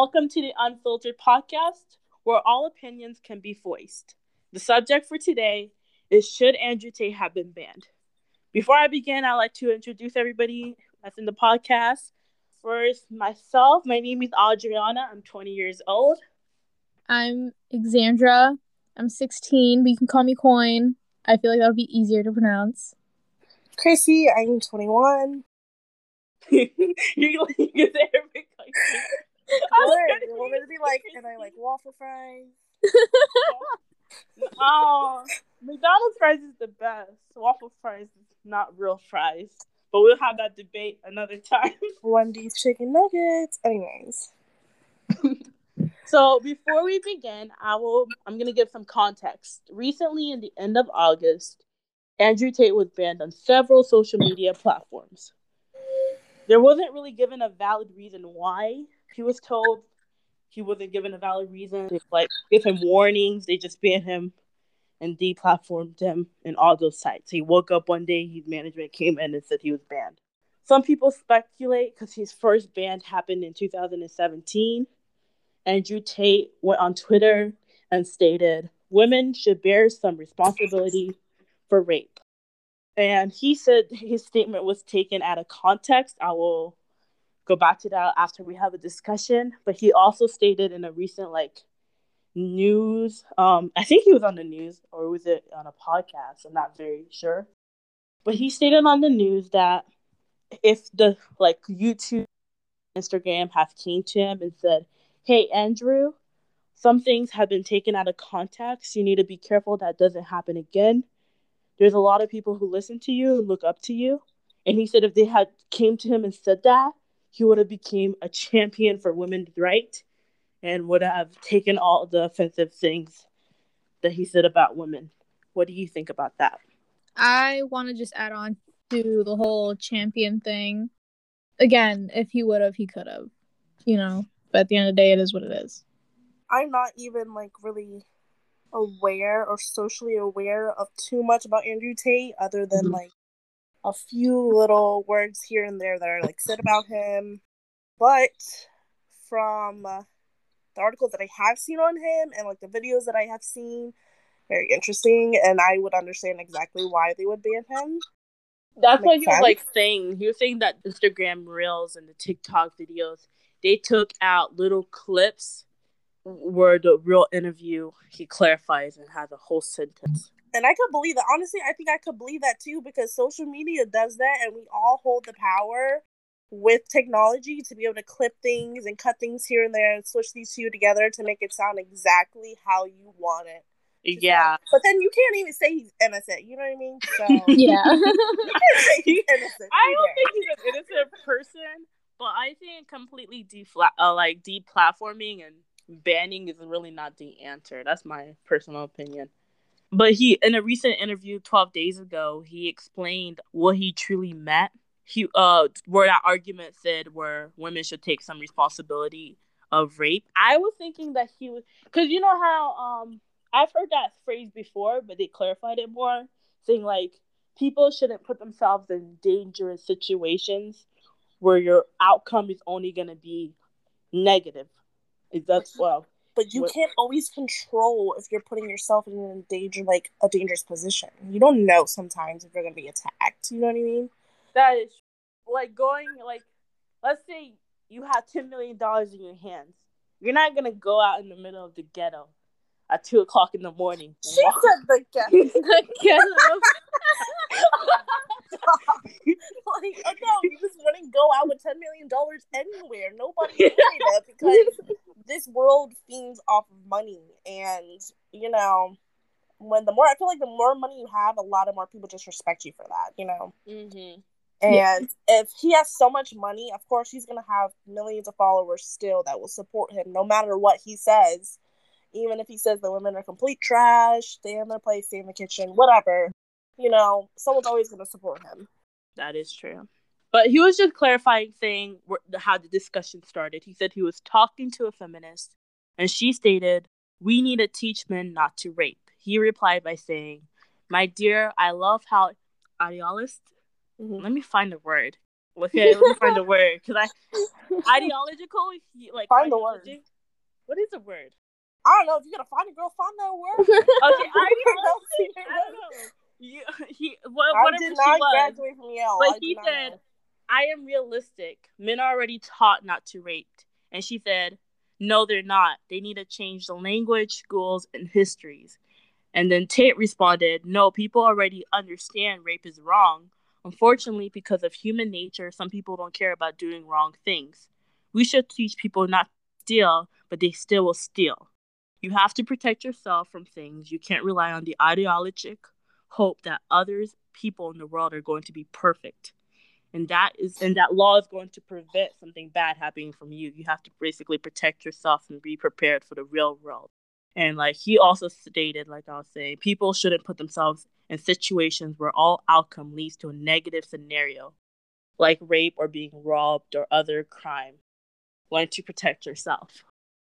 Welcome to the Unfiltered Podcast, where all opinions can be voiced. The subject for today is Should Andrew Tate have been banned? Before I begin, I'd like to introduce everybody that's in the podcast. First, myself. My name is Adriana. I'm 20 years old. I'm Xandra. I'm 16, but you can call me Coin. I feel like that would be easier to pronounce. Chrissy, I'm 21. You're like, is every What? Want me to be like, and I like waffle fries? Oh, McDonald's fries is the best. Waffle fries is not real fries. But we'll have that debate another time. Wendy's chicken nuggets. Anyways. So before we begin, I will I'm gonna give some context. Recently in the end of August, Andrew Tate was banned on several social media platforms. There wasn't really given a valid reason why. He was told he wasn't given a valid reason. Like give him warnings, they just banned him and deplatformed him in all those sites. He woke up one day, his management came in and said he was banned. Some people speculate because his first ban happened in 2017 Andrew Tate went on Twitter and stated, Women should bear some responsibility for rape. And he said his statement was taken out of context. I will go back to that after we have a discussion. But he also stated in a recent like news, um, I think he was on the news or was it on a podcast? I'm not very sure. But he stated on the news that if the like YouTube, Instagram have came to him and said, hey, Andrew, some things have been taken out of context. You need to be careful that doesn't happen again. There's a lot of people who listen to you and look up to you. And he said if they had came to him and said that, he would have became a champion for women's right and would have taken all the offensive things that he said about women. What do you think about that? I want to just add on to the whole champion thing. Again, if he would have, he could have. You know, but at the end of the day, it is what it is. I'm not even like really aware or socially aware of too much about Andrew Tate other than mm-hmm. like a few little words here and there that are like said about him. But from uh, the articles that I have seen on him and like the videos that I have seen, very interesting, and I would understand exactly why they would ban him. That's what he was like saying. He was saying that Instagram reels and the TikTok videos they took out little clips where the real interview he clarifies and has a whole sentence. And I could believe that. Honestly, I think I could believe that too because social media does that and we all hold the power with technology to be able to clip things and cut things here and there and switch these two together to make it sound exactly how you want it. Yeah. Sound. But then you can't even say he's innocent. You know what I mean? So Yeah. you can't say he's innocent. I don't think he's an innocent person but I think completely defla- uh, like deplatforming and banning is really not the answer. That's my personal opinion. But he, in a recent interview 12 days ago, he explained what he truly meant. He, uh, where that argument said where women should take some responsibility of rape. I was thinking that he was, because you know how, um, I've heard that phrase before, but they clarified it more, saying like people shouldn't put themselves in dangerous situations where your outcome is only going to be negative. That's well. But you what, can't always control if you're putting yourself in a danger, like a dangerous position. You don't know sometimes if you're going to be attacked. You know what I mean? That is like going like, let's say you have ten million dollars in your hands. You're not gonna go out in the middle of the ghetto at two o'clock in the morning. She said the ghetto. the ghetto. like, oh no, you just wouldn't go out with ten million dollars anywhere. Nobody did it because this world feeds off of money, and you know, when the more I feel like the more money you have, a lot of more people just respect you for that. You know. Mm-hmm. And yeah. if he has so much money, of course he's gonna have millions of followers still that will support him, no matter what he says. Even if he says the women are complete trash, stay in their place, stay in the kitchen, whatever you know, someone's always going to support him. That is true. But he was just clarifying, saying how the discussion started. He said he was talking to a feminist, and she stated, We need to teach men not to rape. He replied by saying, My dear, I love how idealist. Mm-hmm. Let me find the word. Okay, let me find the word because I ideological. Like Find the word. What is the word? I don't know if you gotta find a girl, find that word. Okay, I. I don't know. You, he, what, I whatever did she not was. graduate from Yale. But I he said- know. I am realistic. Men are already taught not to rape. And she said, No, they're not. They need to change the language, schools, and histories. And then Tate responded, No, people already understand rape is wrong. Unfortunately, because of human nature, some people don't care about doing wrong things. We should teach people not to steal, but they still will steal. You have to protect yourself from things. You can't rely on the ideologic hope that others, people in the world, are going to be perfect. And that is and that law is going to prevent something bad happening from you. You have to basically protect yourself and be prepared for the real world. And like he also stated like i was saying people shouldn't put themselves in situations where all outcome leads to a negative scenario like rape or being robbed or other crime. Learn to protect yourself?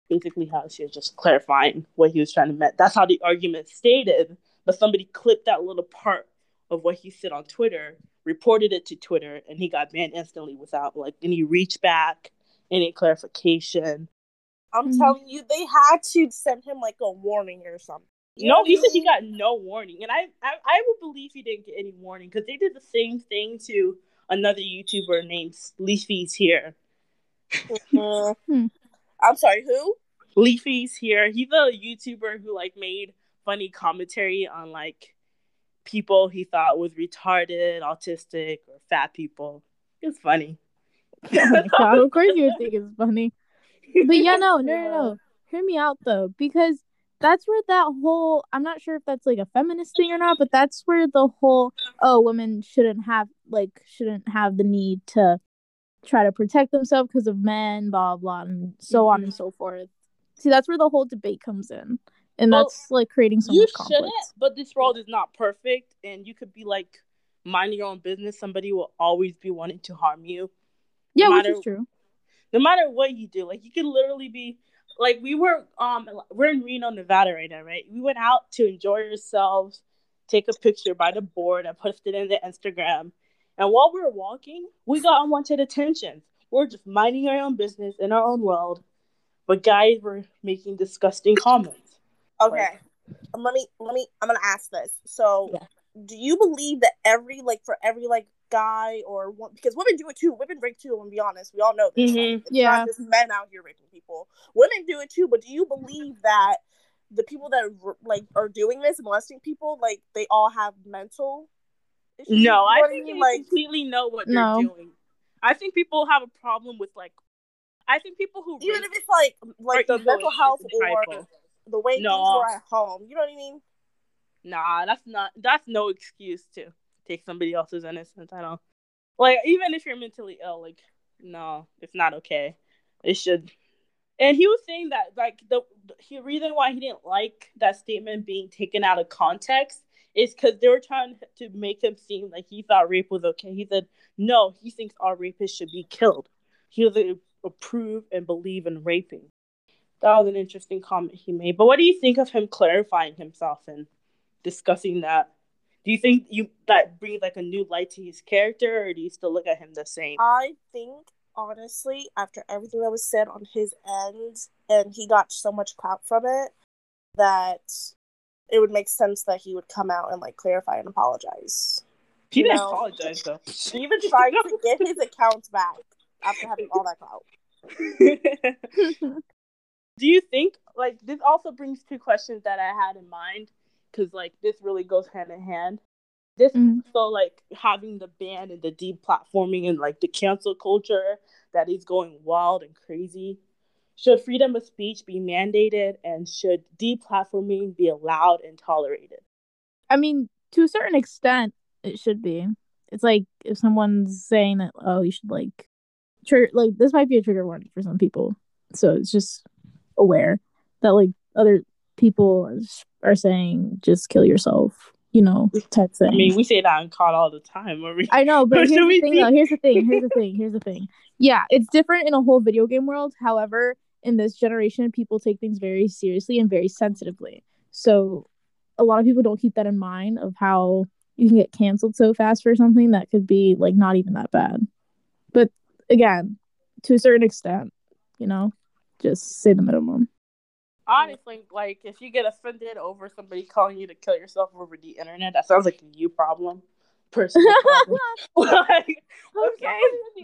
Basically how she was just clarifying what he was trying to mean that's how the argument stated but somebody clipped that little part of what he said on twitter reported it to Twitter and he got banned instantly without like any reach back, any clarification. I'm Mhm. telling you, they had to send him like a warning or something. You no, he said he got no warning, and I I, I would believe he didn't get any warning because they did the same thing to another YouTuber named Leafy's here. Mm. Hmm. I'm sorry, who? Leafy's here. He's a YouTuber who like made funny commentary on like people he thought was retarded, autistic, or fat people. It's funny. oh god, of course you would think it's funny. But yeah, no, no, no, no. Hear me out though, because that's where that whole I'm not sure if that's like a feminist thing or not, but that's where the whole oh women shouldn't have like shouldn't have the need to try to protect themselves because of men, blah blah, and so on and mm-hmm. so forth. See, that's where the whole debate comes in, and Well, that's like creating so you much conflict. shouldn't, but this world is not perfect, and you could be like minding your own business. Somebody will always be wanting to harm you, Yeah, no which is true. no matter what you do. Like you could literally be like we were um we're in Reno, Nevada right now, right? We went out to enjoy ourselves, take a picture by the board, and posted it in the Instagram. And while we were walking, we got unwanted attention. We're just minding our own business in our own world, but guys were making disgusting comments. Okay. Um, let me let me I'm gonna ask this. So Yeah. do you believe that every like for every like guy or one because women do it too. Women rape too, I'm gonna be honest. We all know this. Mhm. Like, it's Yeah. not just men out here raping people. Women do it too, but do you believe that the people that are, like are doing this, molesting people, like they all have mental issues? No, I think they like completely know what they're No. doing. I think people have a problem with like. I think people who even if it's like like the mental health or. The way No. things were at home. You know what I mean? Nah, that's not. That's no excuse to take somebody else's innocence. I don't like even if you're mentally ill. Like, no, it's not okay. It should. And he was saying that like the the reason why he didn't like that statement being taken out of context is because they were trying to make him seem like he thought rape was okay. He said no, he thinks all rapists should be killed. He doesn't approve and believe in raping. That was an interesting comment he made. But what do you think of him clarifying himself and discussing that? Do you think you that brings like a new light to his character, or do you still look at him the same? I think honestly, after everything that was said on his end, and he got so much clout from it, that it would make sense that he would come out and like clarify and apologize. He didn't No. apologize though. He even tried to get his accounts back after having all that clout. do you think like this also brings two questions that I had in mind because like this really goes hand in hand. This Mhm. so like having the ban and the deplatforming and like the cancel culture that is going wild and crazy. Should freedom of speech be mandated and should deplatforming be allowed and tolerated? I mean, to a certain extent, it should be. It's like if someone's saying that, oh, you should like, trigger, like this might be a trigger warning for some people. So it's just aware that like other people are saying just kill yourself, you know, type thing. I mean, we say that in COD all the time. We, I know, but here's the thing, though. Here's the thing. Here's the thing. Here's the thing. Yeah, it's different in a whole video game world. However, in this generation, people take things very seriously and very sensitively. So, a lot of people don't keep that in mind of how you can get canceled so fast for something that could be like not even that bad. But again, to a certain extent, you know, just say the minimum. Honestly, like if you get offended over somebody calling you to kill yourself over the internet, that sounds like a you problem. Personal problem. like, Okay.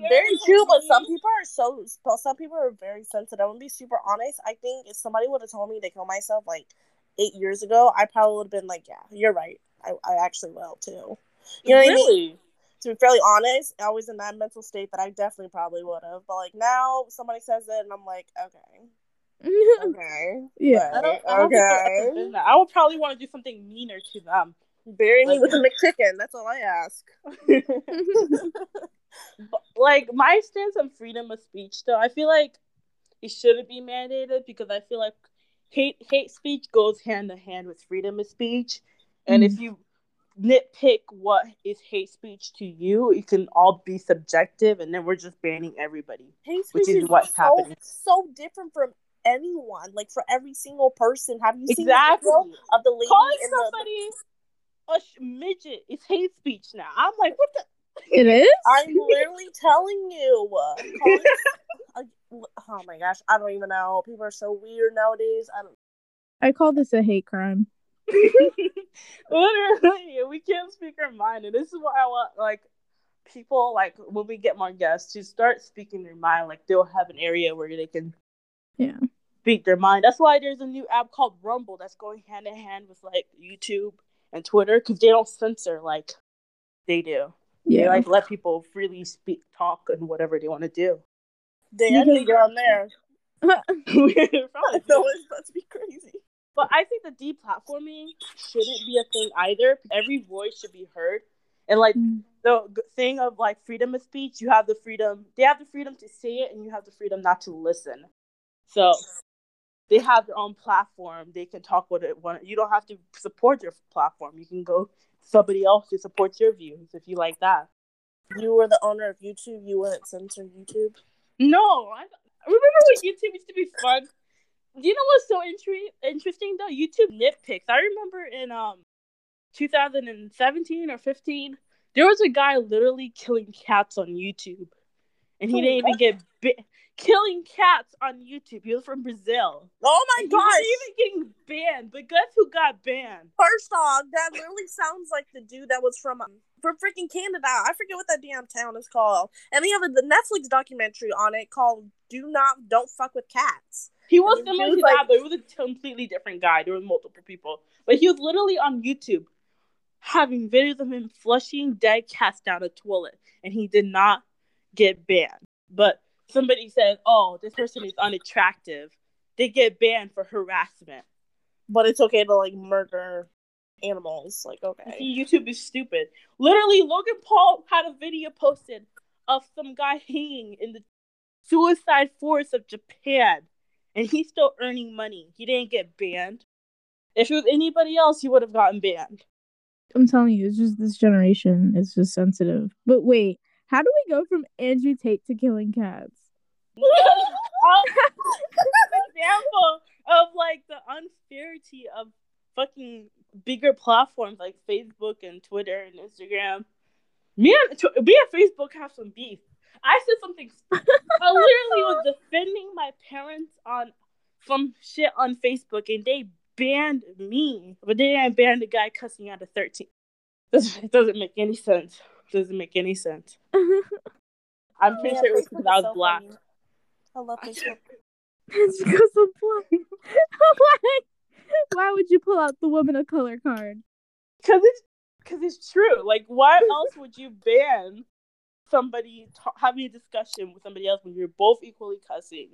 Very true, but some people are so. Some people are very sensitive. I'm gonna be super honest. I think if somebody would have told me to kill myself like eight years ago, I probably would have been like, "Yeah, you're right. I, I actually will too." You know what I mean? Really? To be fairly honest, I was in that mental state that I definitely probably would have. But like now, somebody says it, and I'm like, okay, okay, yeah. I don't, I don't think I've ever okay. I would probably want to do something meaner to them. Bury me with a McChicken. That's all I ask. But, like my stance on freedom of speech though i feel like it shouldn't be mandated because i feel like hate hate speech goes hand in hand with freedom of speech and if mm. you nitpick what is hate speech to you it can all be subjective and then we're just banning everybody Hate Which speech is what's so, happening. so different from anyone. Like for every single person. Have you seen exactly the video of the lady calling in the? somebody a sh- midget is hate speech now i'm like what the It is? I'm literally telling you. calling- uh, oh my gosh, I don't even know. People are so weird nowadays. I don't. I call this a hate crime. Literally, we can't speak our mind, and this is why I want like people like when we get more guests to start speaking their mind. Like they'll have an area where they can Yeah. speak their mind. That's why there's a new app called Rumble that's going hand in hand with like YouTube and Twitter because they don't censor like they do. They Yeah. like let people freely speak, talk, and whatever they want to do. They to get on there. Know it's about to be crazy. But I think the deplatforming shouldn't be a thing either. Every voice should be heard. And like Mm. the thing of like freedom of speech, you have the freedom. They have the freedom to say it, and you have the freedom not to listen. So they have their own platform. They can talk what it want. You don't have to support their platform. You can go to somebody else who supports your views if you like that. You were the owner of YouTube. You wouldn't censor YouTube. No, I remember when YouTube used to be fun. You know what's so intre- interesting though? YouTube nitpicks. I remember in um 2017 or 15, there was a guy literally killing cats on YouTube, and he Oh, didn't even get bit. Killing cats on YouTube. He was from Brazil. Oh my And he wasn't even getting banned. But guess who got banned? First off, that literally sounds like the dude that was from um, from freaking Canada. I forget what that damn town is called. And they have a, the Netflix documentary on it called "Do Not Don't Fuck with Cats." He was similar he to like- that, but it was a completely different guy. There were multiple people, but he was literally on YouTube having videos of him flushing dead cats down a toilet, and he did not get banned. But somebody said, "Oh, this person is unattractive." They get banned for harassment. But it's okay to like murder animals. Like okay, See, YouTube is stupid. Literally, Logan Paul had a video posted of some guy hanging in the suicide forest of Japan, and he's still earning money. He didn't get banned. If it was anybody else, he would have gotten banned. I'm telling you, it's just this generation is just sensitive. But wait, how do we go from Andrew Tate to killing cats? example of like the unfairity of fucking bigger platforms like Facebook and Twitter and Instagram. Me and me and Facebook have some beef. I said something. I literally was defending my parents on some shit on Facebook, and they banned me, but they didn't ban the guy cussing out a thirteen. This it doesn't make any sense. It doesn't make any sense. I'm pretty Yeah, sure it was because I was so black. funny. I love Facebook. it's because I'm black. why? Why would you pull out the woman of color card? Because it's because it's true. Like, why else would you ban somebody ta- having a discussion with somebody else when you're both equally cussing?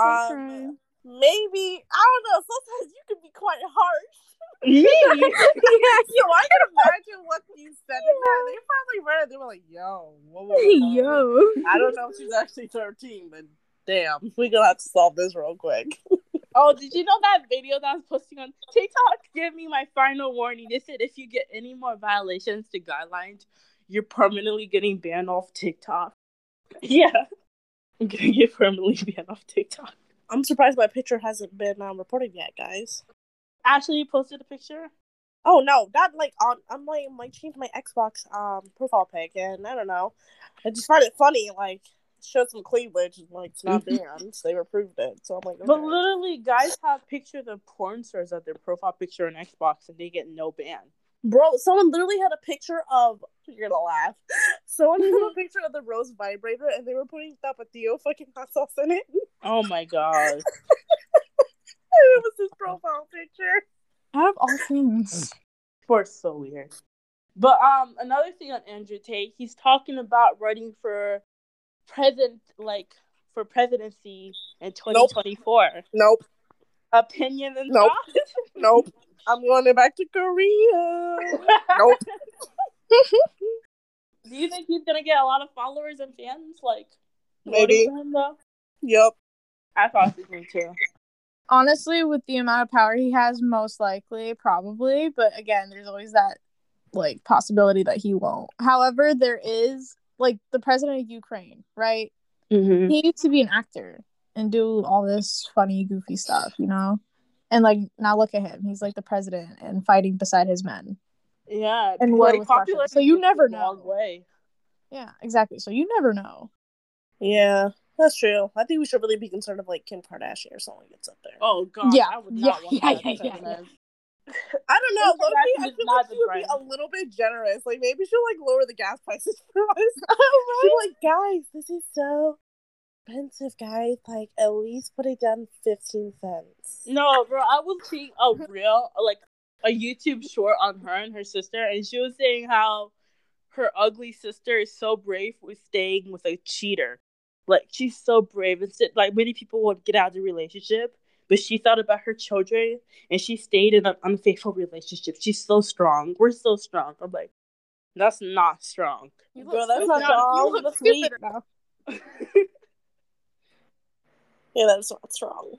Hate Um, maybe I don't know. Sometimes you can be quite harsh. Me? yeah. Yo, I can imagine what you said in that. They probably read it. They were like, "Yo, whoa, whoa, whoa. Yo. I don't know if she's actually 13, but damn, we're gonna have to solve this real quick. oh, did you know that video that I was posting on TikTok? Give me my final warning. They said if you get any more violations to guidelines, you're permanently getting banned off TikTok. Yeah. I'm gonna get permanently banned off TikTok. I'm surprised my picture hasn't been um, reported yet, guys. Ashley posted a picture. Oh no, that like on on my my changed my Xbox um profile pic, and I don't know. I just find it funny. Like showed some cleavage. and, Like it's not banned. They approved it. So I'm like, But literally, guys have pictures of porn stars as their profile picture on Xbox, and they get no ban. Bro, someone literally had a picture of. You're gonna laugh. Someone had a picture of the rose vibrator, and they were putting Tapatio fucking hot sauce in it. Oh my god. And it was his profile picture. Out of all things. Sports so weird. But um, another thing on Andrew Tate, he's talking about running for president, like for presidency in 2024. Nope, Opinion and Nope. nope. I'm going back to Korea. Nope. Do you think he's gonna get a lot of followers and fans? Like, Maybe. him. Yep. I thought this one too. Honestly, with the amount of power he has, most likely, probably. But again, there's always that like possibility that he won't. However, there is like the president of Ukraine, right? Mm-hmm. He needs to be an actor and do all this funny, goofy stuff, you know? And like now look at him. He's like the president and fighting beside his men. Yeah, And like, war with Russia. So you never a long know. Way. Yeah, exactly. So you never know. Yeah, that's true. I think we should really be concerned of like Kim Kardashian or someone gets up there. Oh god, Yeah, I would yeah, yeah, yeah, yeah. I don't know. Loki, I is feel not like the she would be a little bit generous. Like maybe she'll like lower the gas prices for us. Oh, she'll be like, guys, this is so expensive, guys. Like at least put it down fifteen cents. No, bro, I was seeing a real like a YouTube short on her and her sister, and she was saying how her ugly sister is so brave with staying with a cheater. Like she's so brave, and like many people would get out of the relationship, but she thought about her children, and she stayed in an unfaithful relationship. She's so strong. We're so strong. I'm like, that's not strong. You Bro, that's not strong. You look That's stupid weak. Yeah, that's not strong.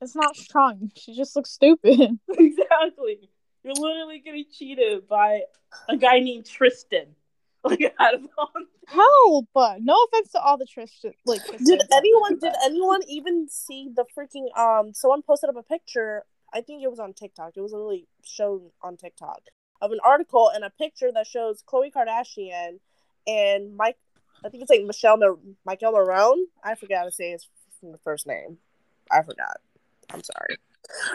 It's not strong. She just looks stupid. exactly. You're literally getting cheated by a guy named Tristan. Like out of all Help! No offense to all the Tristan. Like, Did Tristans out anyone did anyone even see the freaking um someone posted up a picture, I think it was on TikTok. It was literally shown on TikTok of an article and a picture that shows Khloe Kardashian and Mike I think it's like Michelle Mar- Michael Morrone. I forgot to say his f- first name. I forgot. I'm sorry.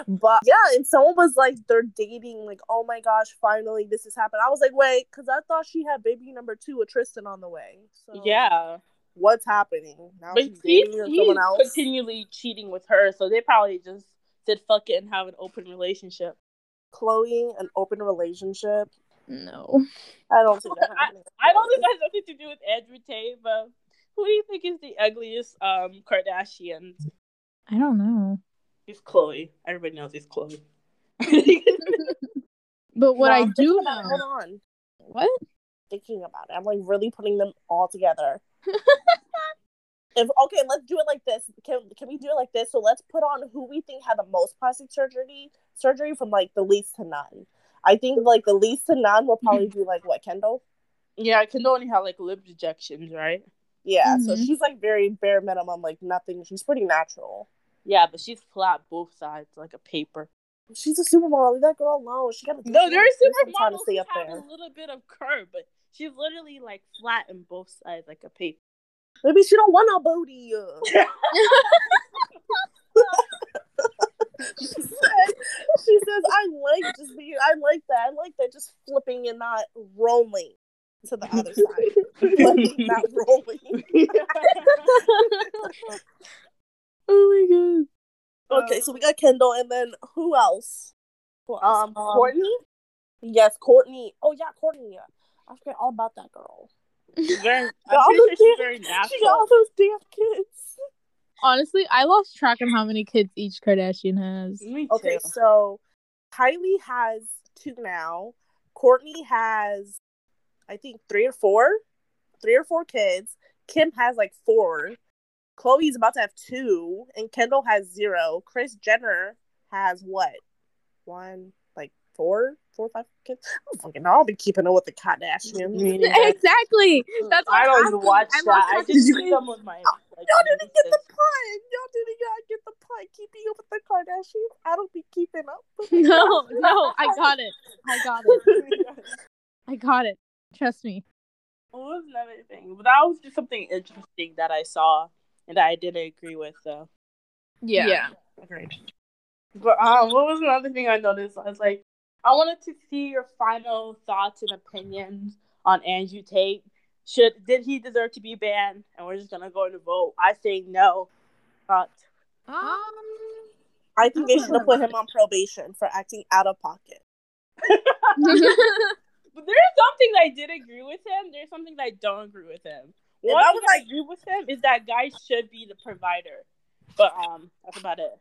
But yeah, and someone was like, they're dating, like, oh my gosh, finally this has happened. I was like, wait, because I thought she had baby number two with Tristan on the way. So Yeah. what's happening? Now But she's he's, dating he's someone else. continually cheating with her, so they probably just said fuck it and have an open relationship. Khloe, an open relationship. No. I don't think that happening. I don't think that has nothing to do with Andrew Tate, but who do you think is the ugliest um Kardashian? I don't know. It's Khloe. Everybody knows it's Khloe. But what No, I do thinking about it. know. Hold on. What? Thinking about it. I'm like really putting them all together. if okay, let's do it like this. Can can we do it like this? So let's put on who we think had the most plastic surgery surgery from like the least to none. I think like the least to none will probably be like what Kendall. yeah, Kendall only had like lip rejections, right? Yeah, so Mhm. she's like very bare minimum, like nothing. She's pretty natural. Yeah, but she's flat both sides like a paper. She's a supermodel. Leave that girl alone. She got to No, there's supermodels supermodels to who stay have there. a little bit of curve, but she's literally like flat in both sides like a paper. Maybe she don't want a booty. she said, she says, I like just being, I like that. I like that just flipping and not rolling to the other side. Flipping, not rolling. oh my god. Okay, so we got Kendall, and then who else? Who else? Um, Kourtney? Yes, Kourtney. Oh yeah, Kourtney. I forget all about that girl. Very, all I'm those sure she's damn- very She got all those damn kids. Honestly, I lost track of how many kids each Kardashian has. Me Okay, so Kylie has two now. Kourtney has, I think, three or four, three or four kids. Kim has like four. Khloe's about to have two, and Kendall has zero. Kris Jenner has what? One, like four, four or five kids. I don't fucking know. I'll be keeping up with the Kardashians. Exactly. That's what I I'm don't even watch I'm that. I just Did see you- them with my like, Y'all didn't get the pun. Y'all didn't gotta get the pun. Keeping up with the Kardashians. I don't be keeping up. With No, no, I got it. I got it. I got it. Trust me. what was another thing? But that was just something interesting that I saw and I didn't agree with. So Yeah. Yeah. agreed. But um, what was another thing I noticed? I was like, I wanted to see your final thoughts and opinions on Andrew Tate. Should did he deserve to be banned? And we're just gonna go to vote. I say no. But Um. I think they should have put him on probation for acting out of pocket. But there's something that I did agree with him. There's something that I don't agree with him. If One I thing was I agree with him is that guys should be the provider. But um, that's about it.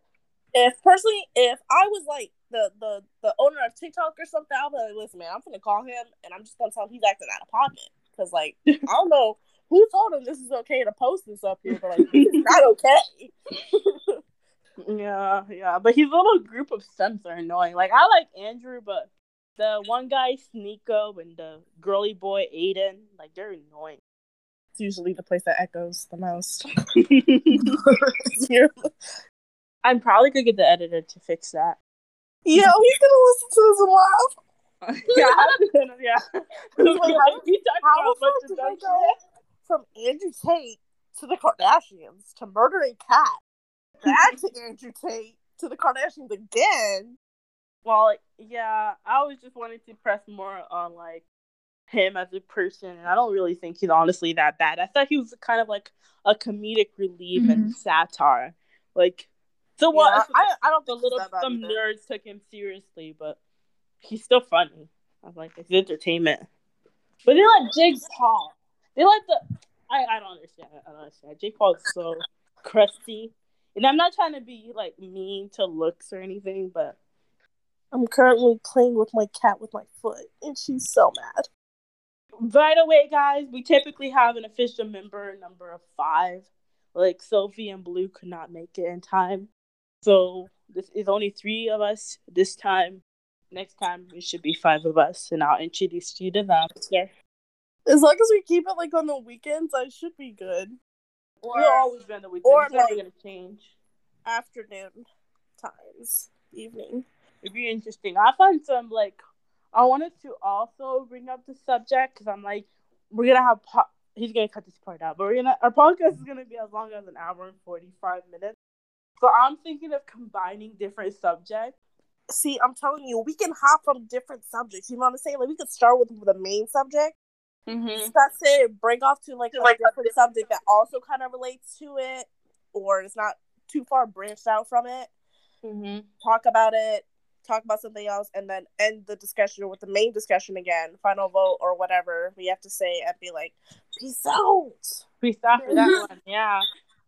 If personally, if I was like the the the owner of TikTok or something, I'll be like, listen, man, I'm gonna call him and I'm just gonna tell him he's acting out of pocket because like I don't know who told him this is okay to post this up here, but like this is not okay. Yeah, yeah. But his little group of stunts are annoying. Like I like Andrew, but the one guy Sneako and the girly boy Adin, like they're annoying. It's usually the place that echoes the most. I'm probably gonna get the editor to fix that. Yeah, he's gonna listen to this and laugh. yeah, yeah. like, how- he talked How about a the bunch fuck of did they go from Andrew Tate to the Kardashians to murdering Kat, back to Andrew Tate to the Kardashians again? Well, yeah, I was just wanting to press more on like him as a person, and I don't really think he's honestly that bad. I thought he was kind of like a comedic relief and mm-hmm. satire, like so what? Yeah, I, I don't the think little that some either. nerds took him seriously, but he's still funny. I'm like it's entertainment. But they let Jake Paul. They let the I, I don't understand. I don't understand. Jake Paul is so crusty. And I'm not trying to be like mean to looks or anything, but I'm currently playing with my cat with my foot, and she's so mad. By the way, guys, we typically have an official member number of five. Like Sophie and Blue could not make it in time. So this is only three of us this time. Next time it should be five of us, and I'll introduce you to them. As long as we keep it like on the weekends, I should be good. Or We'll always be on the weekend. or, It's never gonna change. afternoon times, evening. It'd be interesting. I find some like I wanted to also bring up the subject because I'm like we're gonna have po- he's gonna cut this part out, but we're gonna our podcast is gonna be as long as an hour and forty five minutes. So I'm thinking of combining different subjects. See, I'm telling you, we can hop from different subjects. You know what I'm saying? Like we could start with the main subject. Mm-hmm. That's it. Break off to like a Like- different subject that also kind of relates to it, or it's not too far branched out from it. Mm-hmm. Talk about it. Talk about something else, and then end the discussion with the main discussion again. Final vote or whatever we have to say, and be like, "Peace out." Peace out for that one, yeah.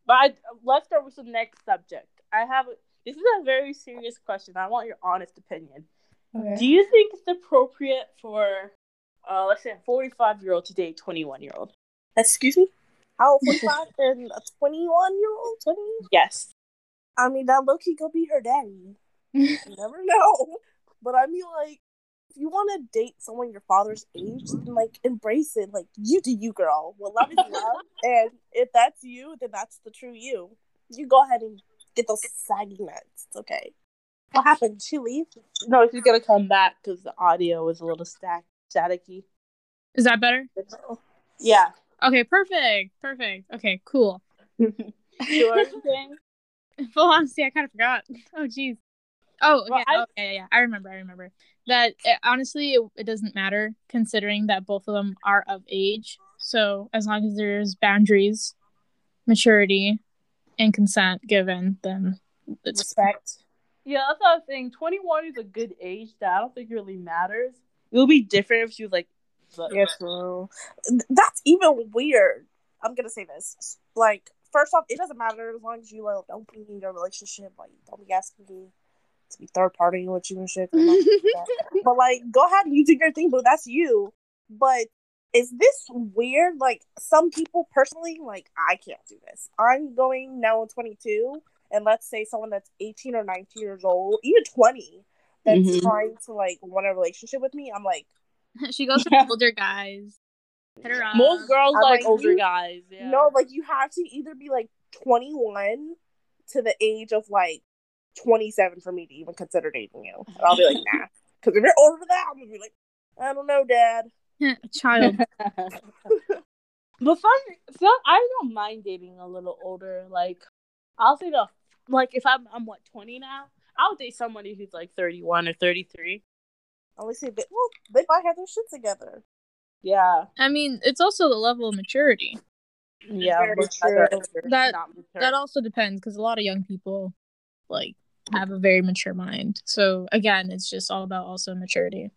But I, let's start with the next subject. I have this is a very serious question. I want your honest opinion. Do you think it's appropriate for, uh, let's say, a 45 year old to date 21 year old? Excuse me. How old 45 and a 21 year old? 20? Yes. I mean, that low key gonna be her daddy. You never know. But I mean, like, if you want to date someone your father's age, then like embrace it. Like, you do you, girl. Well, love is love, and if that's you, then that's the true you. You go ahead and get those saggy nuts. It's okay. What happened? Did she leave? No, she's gonna come back because the audio was a little stack staticky. Is that better? Yeah. Okay, perfect. Perfect. Okay, cool. Sure. anything? Full honesty, I kind of forgot. Oh, jeez. Oh, okay. Well, I- oh, yeah, yeah, yeah. I remember. I remember that. It, honestly, it, it doesn't matter considering that both of them are of age. So as long as there's boundaries, maturity, and consent given, then it's Respect. yeah, that's what I was saying. 21 is a good age that I don't think really matters. It would be different if she was like, the- Yeah, true. That's even weird. I'm gonna say this. Like, first off, it doesn't matter as long as you like don't be in your relationship. Like, don't be asking me to be third party with you and shit. I'm gonna do but like, go ahead and you do your thing, but that's you. But is this weird? Like, some people personally, like, I can't do this. I'm going now on 22, and let's say someone that's 18 or 19 years old, even 20, that's Mhm. trying to like want a relationship with me. I'm like. she goes for Yeah. older guys. Hit her up. most girls I'm like like, older you- guys. Yeah. No, like you have to either be like 21 to the age of like 27 for me to even consider dating you. And I'll be like, nah. Because if you're older than that, I'm gonna be like, I don't know, Dad. Child. but some, some, I don't mind dating a little older. Like, I'll say the like if I'm I'm what twenty now, I'll date somebody who's like thirty one or thirty three. At least they well, they might have their shit together. Yeah, I mean, it's also the level of maturity. yeah. Very but true. other- That- That also depends because a lot of young people like have a very mature mind. So again, it's just all about also maturity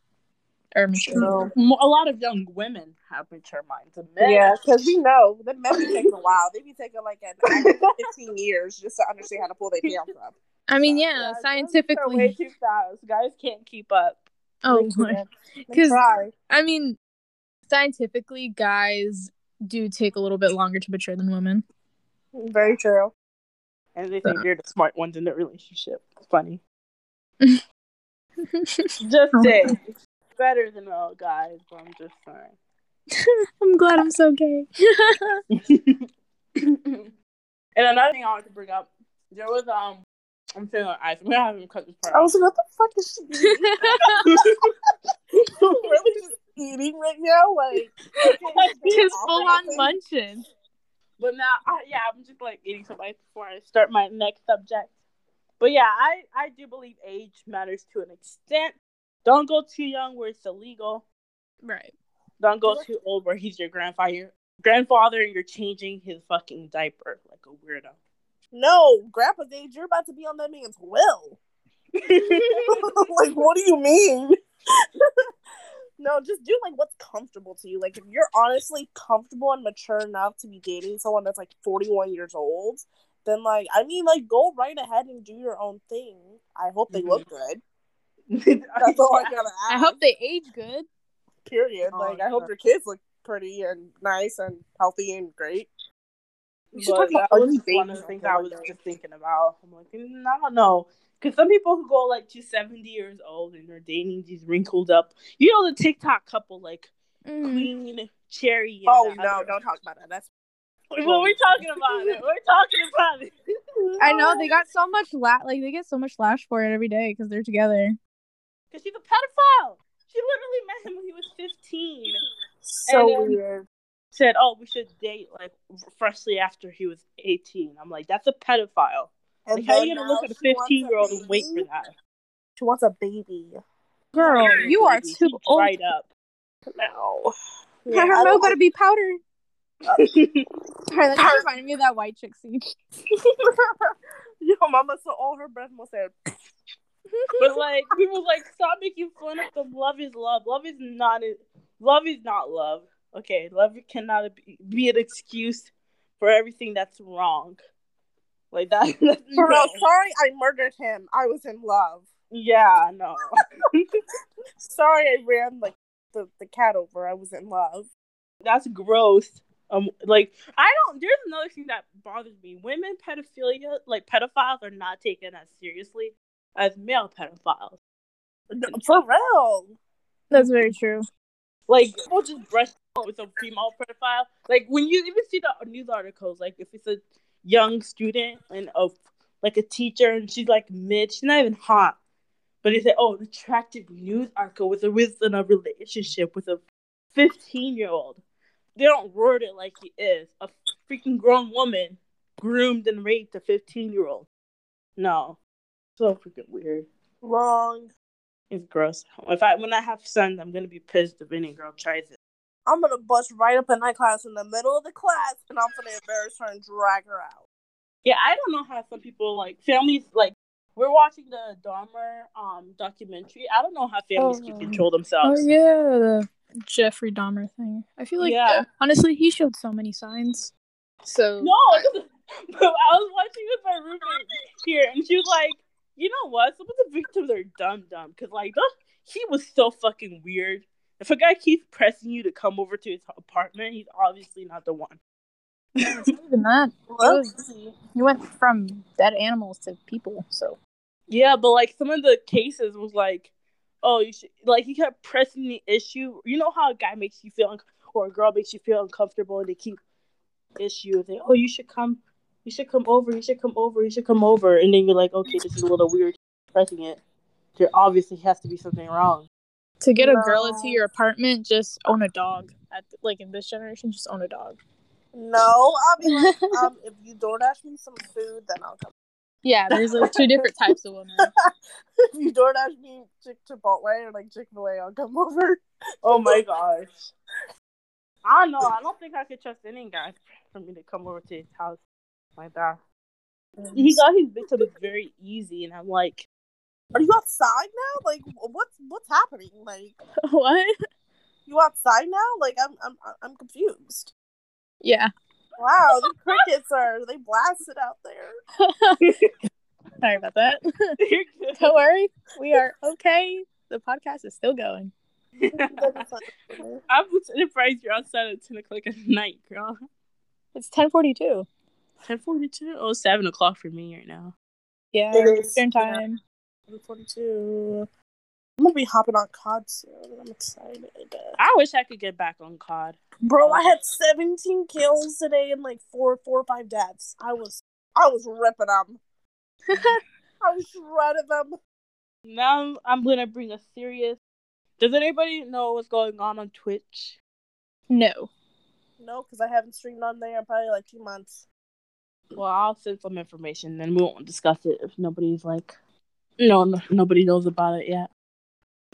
or mature. So, a lot of young women have mature minds. And men, yeah, because we know the men be taking a while. They be taking like an fifteen years just to understand how to pull their pants up. I mean, Yeah, yeah, guys are way scientifically. too fast. Guys can't keep up. Oh, They my- can't. They 'Cause- try. I mean, scientifically, guys do take a little bit longer to mature than women. Very true. And they think you're the smart ones in the relationship. Funny. Just Oh. saying. Better than all guys, but I'm just saying. I'm glad I'm so gay. and another thing I wanted to bring up, there was um, I'm feeling ice. I'm gonna have him cut this part. I was like, what the fuck is she eating? really just eating right now? Like, Just full on munching. But now, I, yeah, I'm just like eating some ice before I start my next subject. But yeah, I I do believe age matters to an extent. Don't go too young where it's illegal. Right. Don't go too old where he's your grandfather. Grandfather, and you're changing his fucking diaper like a weirdo. No, Grandpa's age, you're about to be on that man's will. like, what do you mean? no, just do like what's comfortable to you. Like, if you're honestly comfortable and mature enough to be dating someone that's like 41 years old, then like, I mean, like, go right ahead and do your own thing. I hope they look good. That's all I gotta ask. I hope they age good. Period. Oh, like, I hope your kids look pretty and nice and healthy and great. You should But talk about that was ugly just one of babies the things I was just thinking about. I'm like, mm, I don't know. Because some people who go like to 70 years old and they're dating these wrinkled up, you know, the TikTok couple like Mm. Queen Cherry. And Oh no! other- Don't talk about that. That's Well, we're talking about it. We're talking about it. I know they got so much la- like they get so much lash for it every day because they're together. Because she's a pedophile. She literally met him when he was 15. so And then- weird. Said, oh, we should date like freshly after he was 18. I'm like, that's a pedophile. And Like, how are you to look at a 15 year old and wait for that? She wants a baby. Girl, you are Baby, too old. Dried up. No. Her milk gotta be powdered. Sorry, that reminded me of that white chick scene. Yo, mama so all her breath must have. But like we people like stop making fun of them. Love is love. Love is not love is not love. Okay, love cannot be, be an excuse for everything that's wrong. Like that. that's- For real, no. sorry I murdered him. I was in love. Yeah, no. Sorry I ran like the, the cat over. I was in love. That's gross. Um, like I don't. There's another thing that bothers me. Women pedophilia, like pedophiles, are not taken as seriously as male pedophiles. No, for real. That's very true. Like people just brush with a female pedophile. Like when you even see the news articles, like if it's a young student and a like a teacher and she's like mid, she's not even hot, but they say, oh, an attractive news article with a with in a relationship with a fifteen year old. They don't word it like he is a freaking grown woman groomed and raped a fifteen year old. No, so freaking weird. Wrong. It's gross. If I when I have sons, I'm gonna be pissed if any girl tries it. I'm gonna bust right up in that class in the middle of the class and I'm gonna embarrass her and drag her out. Yeah, I don't know how some people like families like we're watching the Dahmer um documentary. I don't know how families can Oh. control Oh themselves. yeah, the Jeffrey Dahmer thing. I feel like Yeah. honestly he showed so many signs. So No, but I was watching with my roommate here, and she was like, "You know what? Some of the victims are dumb, dumb. Because like, the, he was so fucking weird. If a guy keeps pressing you to come over to his apartment, he's obviously not the one." it's not even that. Well, He went from dead animals to people. So Yeah, but like some of the cases was like, oh, you should like he kept pressing the issue. You know how a guy makes you feel un- or a girl makes you feel uncomfortable, and they keep issue. They oh, you should come, you should come over, you should come over, you should come over, and then you're like, okay, this is a little weird, pressing it. There obviously has to be something wrong. To get a girl into your apartment, just own a dog. At like in this generation, just own a dog. No, I'll be like, um, if you DoorDash me some food, then I'll come. Yeah, there's like two different types of women. if you don't ask me Chick Chipotle or like Chick Fil A, I'll come over. Oh my gosh. I don't know. I don't think I could trust any guy for me to come over to his house like that. He got his victims very easy, and I'm like, Are you outside now? Like, what's what's happening? Like, what? you outside now? Like, I'm I'm I'm confused. Yeah. Wow, the crickets are they blasted out there. Sorry about that. Don't worry, we are okay. The podcast is still going. I'm surprised you're outside at 10 o'clock at night, girl. It's ten forty two. 10:42. Oh, 7 o'clock for me right now. Yeah, It is, Eastern yeah. time. 42. I'm gonna be hopping on COD soon. I'm excited. I wish I could get back on COD. Bro, I had 17 kills today and like four, four or five deaths. I was, I was ripping them. I was shredding them. Now I'm gonna bring a serious. Does anybody know what's going on on Twitch? No. No, because I haven't streamed on there in probably like two months. Well, I'll send some information, then we won't discuss it if nobody's like, no, no nobody knows about it yet.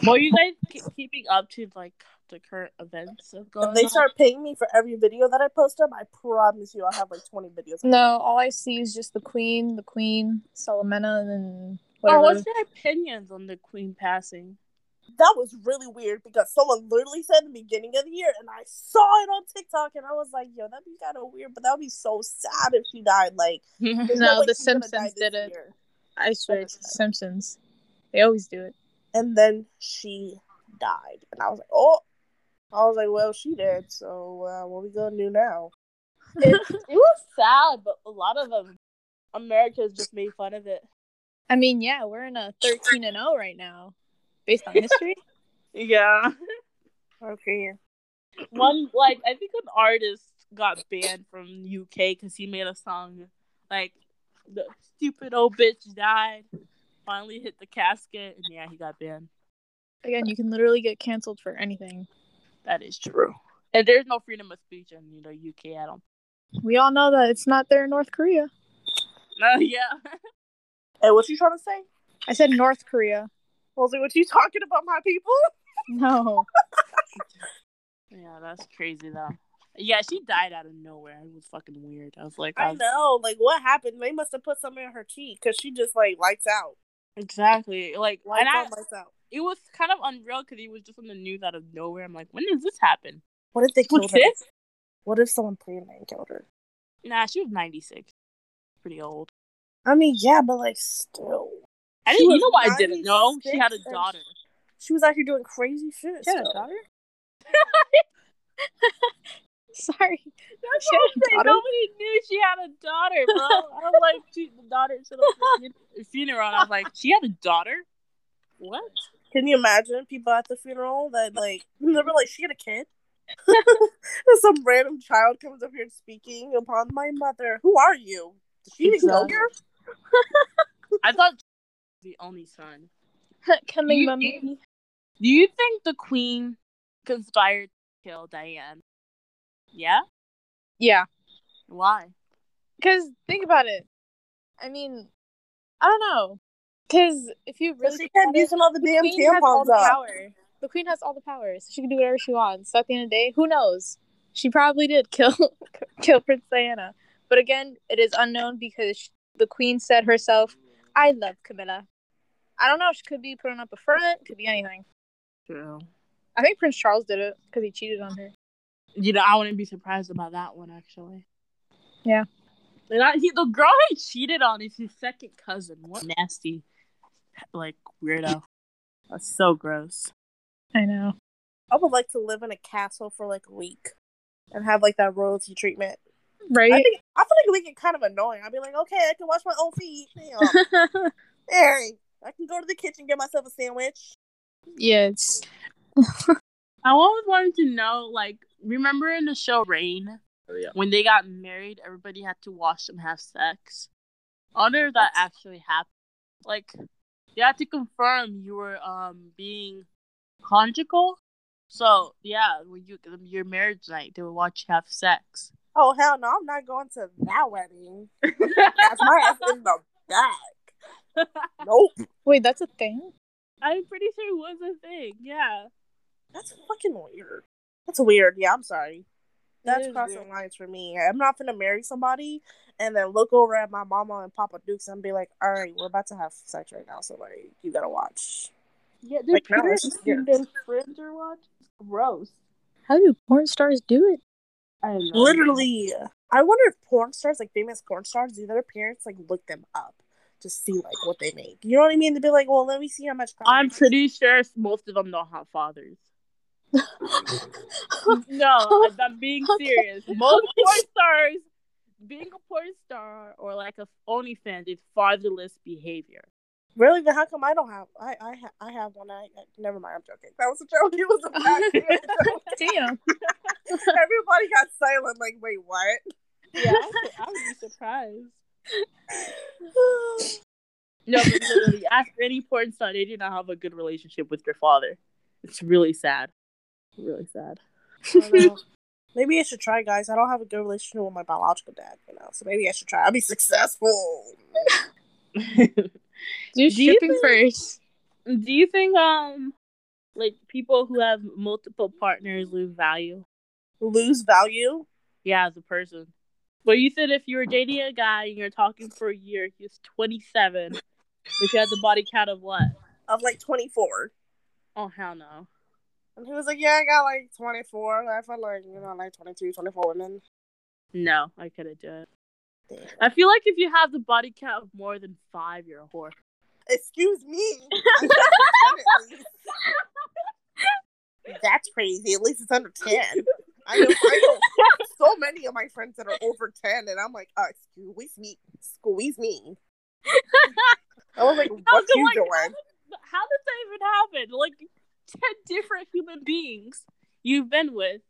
Well, you guys keep keeping up to like the current events of going If they on? start paying me for every video that I post up, I promise you I'll have like 20 videos. No, all I see is just the queen, the queen, Salamena, and then Oh, whatever. what's your opinions on the queen passing? That was really weird because someone literally said in the beginning of the year, and I saw it on TikTok, and I was like, yo, that'd be kind of weird, but that would be so sad if she died. Like, there's No, The she's gonna Simpsons this did it. year. I swear it's The Simpsons. They always do it. And then she died, and I was like, oh. I was like, well, she did, so uh, what we gonna do now? it, it was sad, but a lot of them, America's just made fun of it. I mean, yeah, we're in a 13 and 0 right now, based on history. Yeah. Okay. One like I think an artist got banned from UK because he made a song like the stupid old bitch died, finally hit the casket, and yeah, he got banned. Again, you can literally get canceled for anything. That is true. And there's no freedom of speech in you know UK. I don't. We all know that it's not there in North Korea. No, oh, yeah. Hey, what you trying to say? I said North Korea. Was like, what you talking about, my people? No. yeah, that's crazy though. Yeah, she died out of nowhere. It was fucking weird. I was like, I was- know. Like, what happened? They must have put something in her cheek because she just like lights out. exactly. Like, Lights and I, out, lights out. it was kind of unreal because he was just on the news out of nowhere. I'm like, when does this happen? What if they killed What's her? this? What if someone played and killed her? Nah, she was 96. Pretty old. I mean, yeah, but like, still, I didn't. You know what I didn't know? She had a daughter. she was out here doing crazy shit. She had a daughter? Sorry. That's She what a I'm. Nobody knew she had a daughter, bro. I was like, she, the daughter to the funeral. And I was like, she had a daughter. What? Can you imagine people at the funeral that like they were like, she had a kid? Some random child comes up here speaking upon my mother. Who are you? Did she even know her? I thought the only son. Coming, You- mummy. Do you think the queen conspired to kill Diane? Yeah. Yeah. Why? Because think about it. I mean, I don't know. Because if you really she think kept about it, using all the, the damn queen tampons the up. power. The queen has all the power, so she can do whatever she wants. So at the end of the day, who knows? She probably did kill kill Prince Diana, but again, it is unknown because sh the queen said herself, "I love Camilla." I don't know. She could be putting up a front. Could be anything. True. I think Prince Charles did it because he cheated on her. You know, I wouldn't be surprised about that one actually. Yeah. And I, he, the girl he cheated on is his second cousin. What nasty, like weirdo. That's so gross. I know. I would like to live in a castle for like a week and have like that royalty treatment. Right? I think I feel like it would get kind of annoying. I'd be like, okay, I can wash my own feet. Damn. hey, I can go to the kitchen get myself a sandwich. yeah, it's I always wanted to know, like, remember in the show Reign? When they got married, everybody had to wash and have sex. I wonder if that actually happened. Like, you had to confirm you were um being conjugal. So yeah, when you your marriage night, they would watch you have sex. Oh hell no, I'm not going to that wedding. That's my ass in the back. Nope. Wait, that's a thing. I'm pretty sure it was a thing. Yeah. That's fucking weird. That's weird. Yeah, I'm sorry. That's crossing weird. lines for me. I'm not gonna marry somebody and then look over at my mama and Papa Dukes and be like, "All right, we're about to have sex right now, so like, you gotta watch." Yeah, they're Like, no, it's just weird. friends are watching. Gross. How do porn stars do it? I don't know. Literally, I wonder if porn stars, like famous porn stars, do their parents like look them up to see like what they make? You know what I mean? To be like, well, let me see how much. I'm pretty sure most of them don't have fathers. No, I'm being Okay. serious. Most porn stars, being a porn star or like a OnlyFans is fatherless behavior. Really? Then how come I don't have? I I ha- I have one. I, I never mind. I'm joking. That was a joke. It was a joke. Damn. Everybody got silent. Like, wait, what? Yeah, I would be surprised. No, but literally, ask any porn star, they do not have a good relationship with their father. It's really sad. Really sad. I. Maybe I should try, guys. I don't have a good relationship with my biological dad, you know. So maybe I should try. I'll be successful. Do you shipping think- first. do you think um like people who have multiple partners lose value? Lose value. Yeah, as a person. But you said if you were dating a guy and you're talking for a year, he's 27, if you had the body count of what? of like 24. Oh, hell no. And he was like, Yeah, I got like 24. I felt like, you know, like 22, 24 women. No, I couldn't do it. Damn. I feel like if you have the body count of more than five, you're a whore. Excuse me. That's crazy. At least it's under 10. I know, I know so many of my friends that are over 10, and I'm like, uh, excuse me. Squeeze me. I was like, what you like, doing? How did that even happen? Like 10 different human beings you've been with.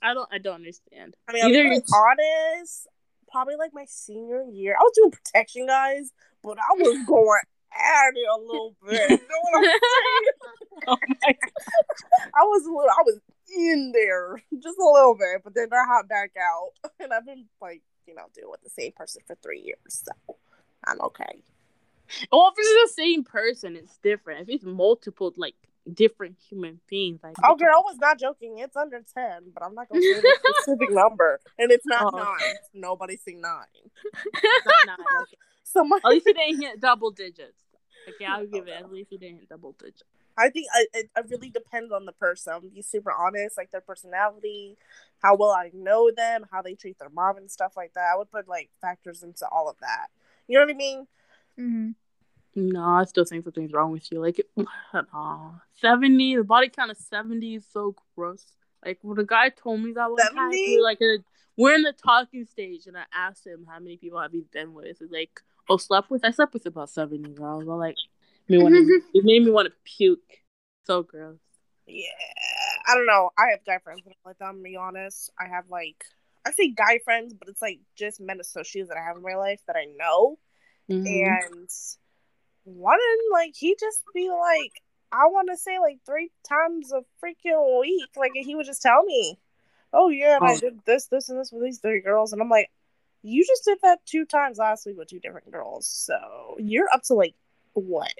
I don't I don't understand. I mean, Either it's- honest. Probably like my senior year. I was doing protection, guys, but I was going at it a little bit. You know what I'm saying? oh I was a little, I was in there just a little bit, but then I hopped back out, and I've been like, you know, dealing with the same person for three years, so I'm okay. Well, if it's the same person, it's different. If it's multiple, like different human beings, like Oh, girl, I was not joking. It's under ten, but I'm not gonna say a specific number, and it's not Oh. nine. Nobody's saying nine. Nah, okay. Somebody, At least it didn't hit double digits. Okay, I'll give it. At least it didn't hit double digits. I think I, it, it really depends on the person. I'm be super honest, like their personality, how well I know them, how they treat their mom and stuff like that. I would put like factors into all of that. You know what I mean? Mm-hmm. No, I still think something's wrong with you. Like, no. 70, the body count of 70 is so gross. Like, when a guy told me that one time, 70? we were like, a- we're in the talking stage, and I asked him how many people have he been with. He's like, oh, slept with? I slept with about 70 girls. I'm like, wanna, it made me want to puke. So gross. Yeah, I don't know. I have guy friends, but let them be honest. I have like I say guy friends, but it's like just men associates that I have in my life that I know. Mhm. And one like he just be like, I want to say like three times a freaking week. Like he would just tell me, "Oh yeah, and I Oh. did this, this, and this with these three girls," and I'm like, "You just did that two times last week with two different girls, so you're up to like what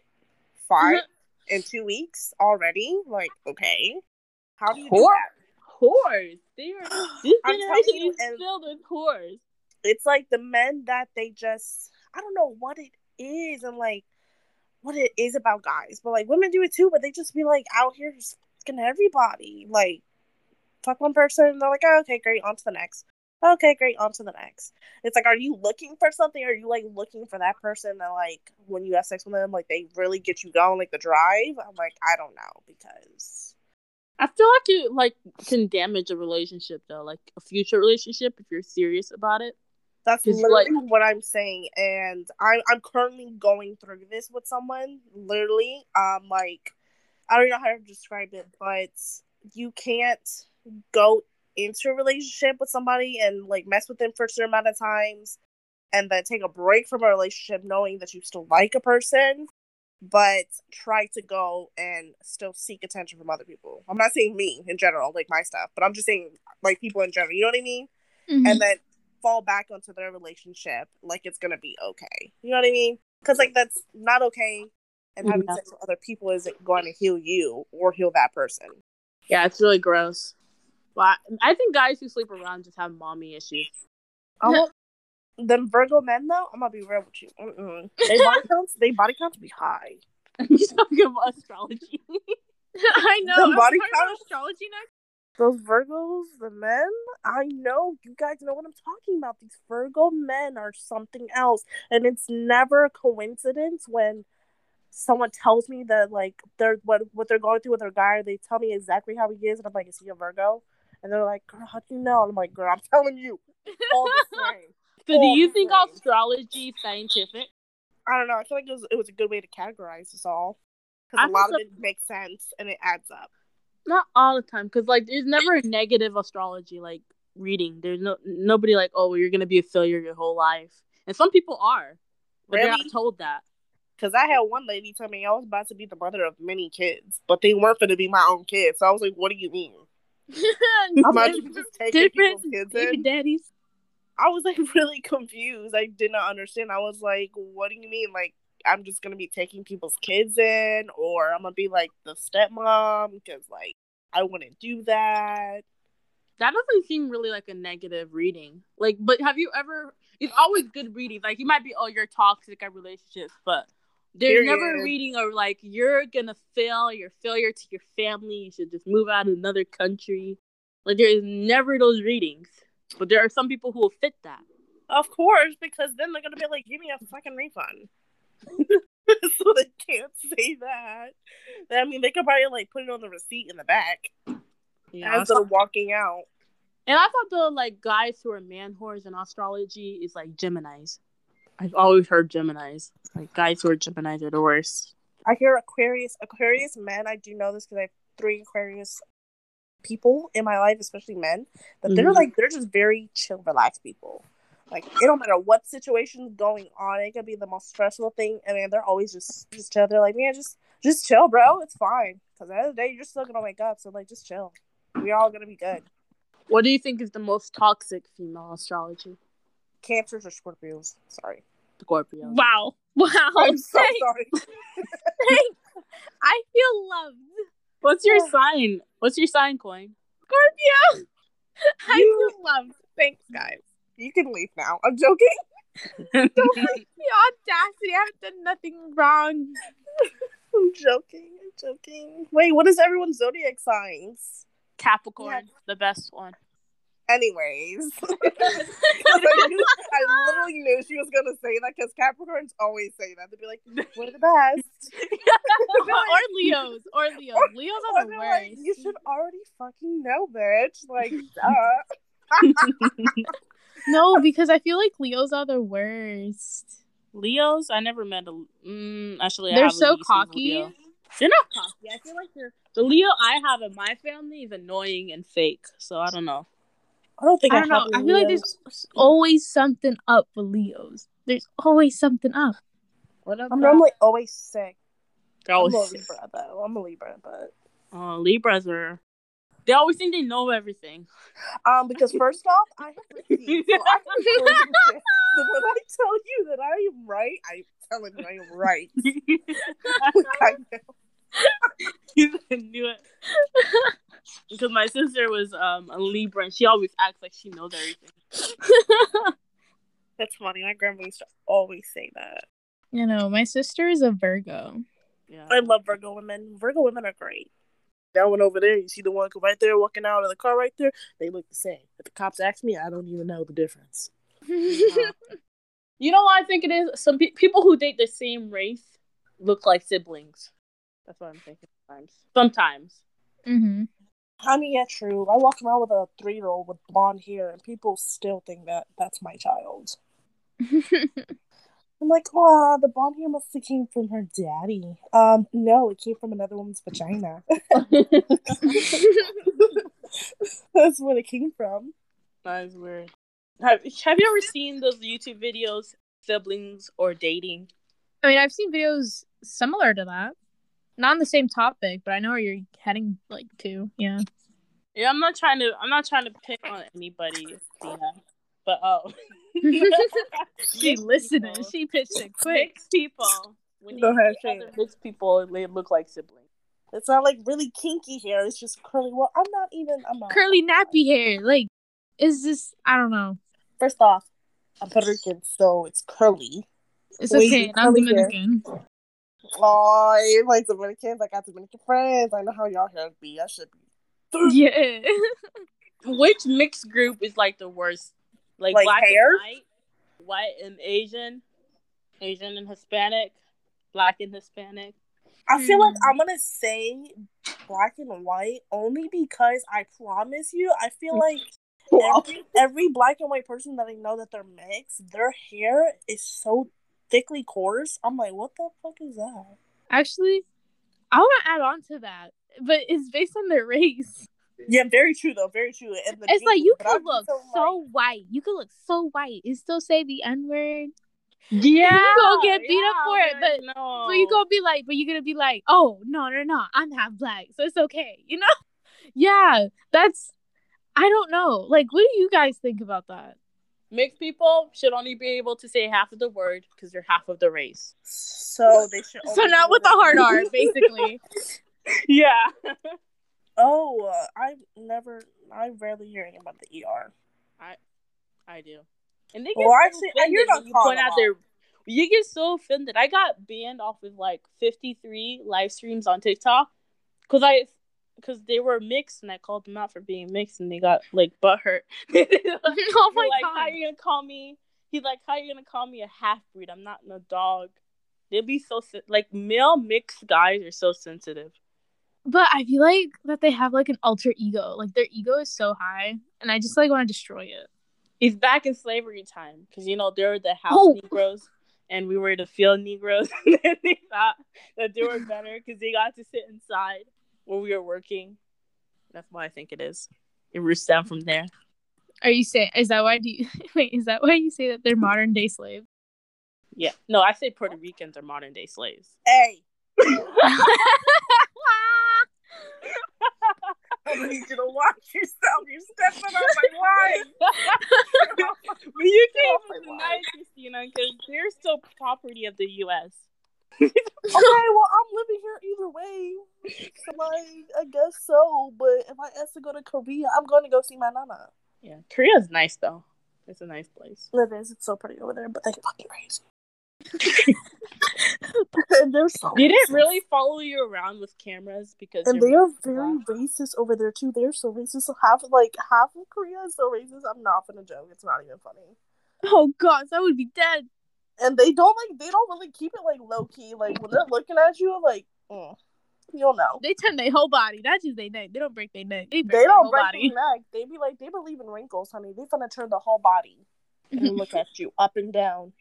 five mm-hmm. in two weeks already? Like okay, how do you do that?" Whores. They are, this I'm generation you, is filled with whores. it's like the men that they just I don't know what it is and like what it is about guys, but like women do it too, but they just be like out here just fucking everybody. Like fuck one person, they're like, oh, okay, great, on to the next. Okay, great, on to the next. It's like, are you looking for something? Are you like looking for that person that like when you have sex with them, like they really get you going, like the drive? I'm like, I don't know because I feel like it like can damage a relationship though, like a future relationship if you're serious about it. That's literally what I'm saying, and I'm I'm currently going through this with someone. Literally, um, like I don't know how to describe it, but you can't go into a relationship with somebody and like mess with them for a certain amount of times, and then take a break from a relationship knowing that you still like a person, but try to go and still seek attention from other people. I'm not saying me in general, like my stuff, but I'm just saying like people in general. You know what I mean? Mhm. And then fall back onto their relationship like it's gonna be okay. You know what I mean? Because like that's not okay. And having Yeah. sex with other people isn't going to heal you or heal that person. Yeah, it's really gross. Well, I, I think guys who sleep around just have mommy issues. Oh, I want them Virgo men though. I'm gonna be real with you. Mm-mm. They body counts. They body counts be high. you talking about astrology? I know. The I'm body talking about count? astrology next. Those Virgos, the men, I know you guys know what I'm talking about. These Virgo men are something else, and it's never a coincidence when someone tells me that like they're what what they're going through with their guy. They tell me exactly how he is, and I'm like, is he a Virgo? And they're like, girl, how do you know? And I'm like, girl, I'm telling you, all the same. So, do you think same. astrology is scientific? I don't know. I feel like it was it was a good way to categorize us all because a lot of it makes sense and it adds up. Not all the time, because like there's never a negative astrology like reading. There's no nobody like, oh, you're gonna be a failure your whole life, and some people are, but they're not told that. Because I had one lady tell me I was about to be the mother of many kids, but they weren't going to be my own kids. So I was like, "What do you mean? I'm not just taking different kids baby in?" daddies. I was like really confused. I did not understand. I was like, "What do you mean? Like I'm just to be taking people's kids in, or I'm to be like the stepmom because like I wouldn't do that." That doesn't seem really like a negative reading. Like, but have you ever? It's always good reading. Like, you might be, oh, you're toxic at relationships, but there's never a Period. reading of like you're gonna fail. You're failure to your family. You should just move out to another country. Like, there is never those readings. But there are some people who will fit that. Of course, because then they're gonna be like, "Give me a fucking refund." so they can't say that. I mean, they could probably like put it on the receipt in the back Yeah. as they're walking out. And I thought the like guys who are man whores in astrology is like Gemini's. I've always heard Gemini's. Like guys who are Gemini's are the worst. I hear Aquarius, Aquarius men. I do know this because I have three Aquarius people in my life, especially men. That they're Mhm. like they're just very chill, relaxed people. Like it don't matter what situation's going on. It could be the most stressful thing, and man, they're always just just chill. They're like, man, just just chill, bro. It's fine. Because at the end of the day, you're still gonna wake up. So like, just chill. We're all gonna be good. What do you think is the most toxic female astrology? Cancers or Scorpios. Sorry. Scorpio. Wow. Wow. I'm so sorry. Thanks. sorry. I feel loved. What's your sign? What's your sign, Coin? Scorpio. I You- feel loved. Thanks, guys. You can leave now. I'm joking. Don't like the audacity. I haven't done nothing wrong. I'm joking. I'm joking. Wait, what is everyone's zodiac signs? Capricorn, the best one. Anyways, I, knew, I literally knew she was gonna say that because Capricorns always say that. They'd be like, "We're the best." or Leos. Or Leos. Or- Leos Or are the worst. like, you should already fucking know, bitch. Like, duh. No, because I feel like Leos are the worst. Leos, I never met a. Mm, actually, They're have so a cocky. They're not cocky. I feel like they're the Leo I have in my family is annoying and fake. So I don't know. I don't think I don't know. I feel like there's always something up with Leos. There's always something up. What up? I'm normally always sick. They're I'm always a Libra though. I'm a Libra, but Oh, Libras are. They always think they know everything. um, because first off, I have receipts, so I can prove shit. So when I tell you that I am right, I'm telling you I am right. I know. I knew it. because my sister was um a Libra and she always acts like she knows everything. That's funny. My grandma used to always say that. You know, my sister is a Virgo. Yeah. I love Virgo women. Virgo women are great. That one over there, you see the one right there walking out of the car right there? They look the same. If the cops ask me, I don't even know the difference. You know what I think it is? Some pe- people who date the same race look like siblings. That's what I'm thinking sometimes. Sometimes. hmm I mean, yeah, true. I walk around with a three year old with blonde hair, and people still think that that's my child. I'm like, oh, the blonde hair must have came from her daddy. Um, no, it came from another woman's vagina. that's what it came from. That is weird. Have Have you ever seen those YouTube videos, siblings or dating? I mean, I've seen videos similar to that. Not on the same topic, but I know where you're heading like to. Yeah. Yeah, I'm not trying to. I'm not trying to pick on anybody, Dina. But oh, she listening. people. She pitched it quick. mixed people. When Go ahead, other mixed people, they look like siblings. It's not like really kinky hair. It's just curly. Well, I'm not even. I'm not. Curly nappy hair. Like, is this? I don't know. First off, I'm Puerto Rican, so it's curly. It's Wait, okay. I'm curly hair. Dominican. Oh, you like Dominicans? I got Dominican friends. I know how y'all hair be. I should be. Yeah. Which mixed group is like the worst? Like, Like black hair? and white, white and Asian, Asian and Hispanic, black and Hispanic. I feel like Hmm. I'm gonna say black and white only because I promise you, I feel like every, every black and white person that I know that they're mixed, their hair is so thickly coarse. I'm like, what the fuck is that? Actually, I want to add on to that, but it's based on their race. Yeah, very true though. Very true. And the It's like you could look just so white. You could look so white and still say the N word. Yeah, You gonna get beat up for it, but- no. But you gonna be like, but you're gonna be like, oh no, no, no, I'm half black, so it's okay, you know? Yeah, that's. I don't know. Like, what do you guys think about that? mixed people should only be able to say half of the word because they're half of the race. So they should. So not with the hard R, basically. Yeah. Oh, uh, I never. I rarely hear anything about the ER. I I do. And they get Well, so actually, I hear offended that when you called point a out lot. their. You get so offended. I got banned off of like 53 live streams on TikTok because I because they were mixed and I called them out for being mixed and they got like butthurt. oh They're my like, god. how you gonna call me? He's like, how are you gonna call me a half breed? I'm not no dog. They'll be so sen- like male mixed guys are so sensitive. But I feel like that they have like an alter ego. Like their ego is so high, and I just like want to destroy it. He's back in slavery time because you know they're the house Oh. Negroes and we were the field Negroes. and they thought that they were better because they got to sit inside where we were working. That's why I think it is. It roots down from there. Are you saying? Is that why? Do you wait? Is that why you say that they're modern day slaves? Yeah. No, I say Puerto Ricans are modern day slaves. Hey, I need you to watch yourself. You're stepping on my line. but you can't my even deny it, Christina, because they're still property of the U.S. okay, well, I'm living here either way. So, like, I guess so. But if I ask to go to Korea, I'm going to go see my nana. Yeah. Korea's nice, though. It's a nice place. It is. It's so pretty over there, but they fucking crazy. and they're so. They didn't racist. really follow you around with cameras because And they are very racist over there too. They're so racist. So half like half of Korea is so racist. I'm not gonna joke. It's not even funny. oh gosh, I would be dead. And they don't like. They don't really keep it like low key. Like when they're looking at you, like mm, you'll know. They turn their whole body, not just their neck. They don't break their neck. They, break They don't break their neck. They be like they believe in wrinkles, honey. They gonna turn the whole body and look at you up and down.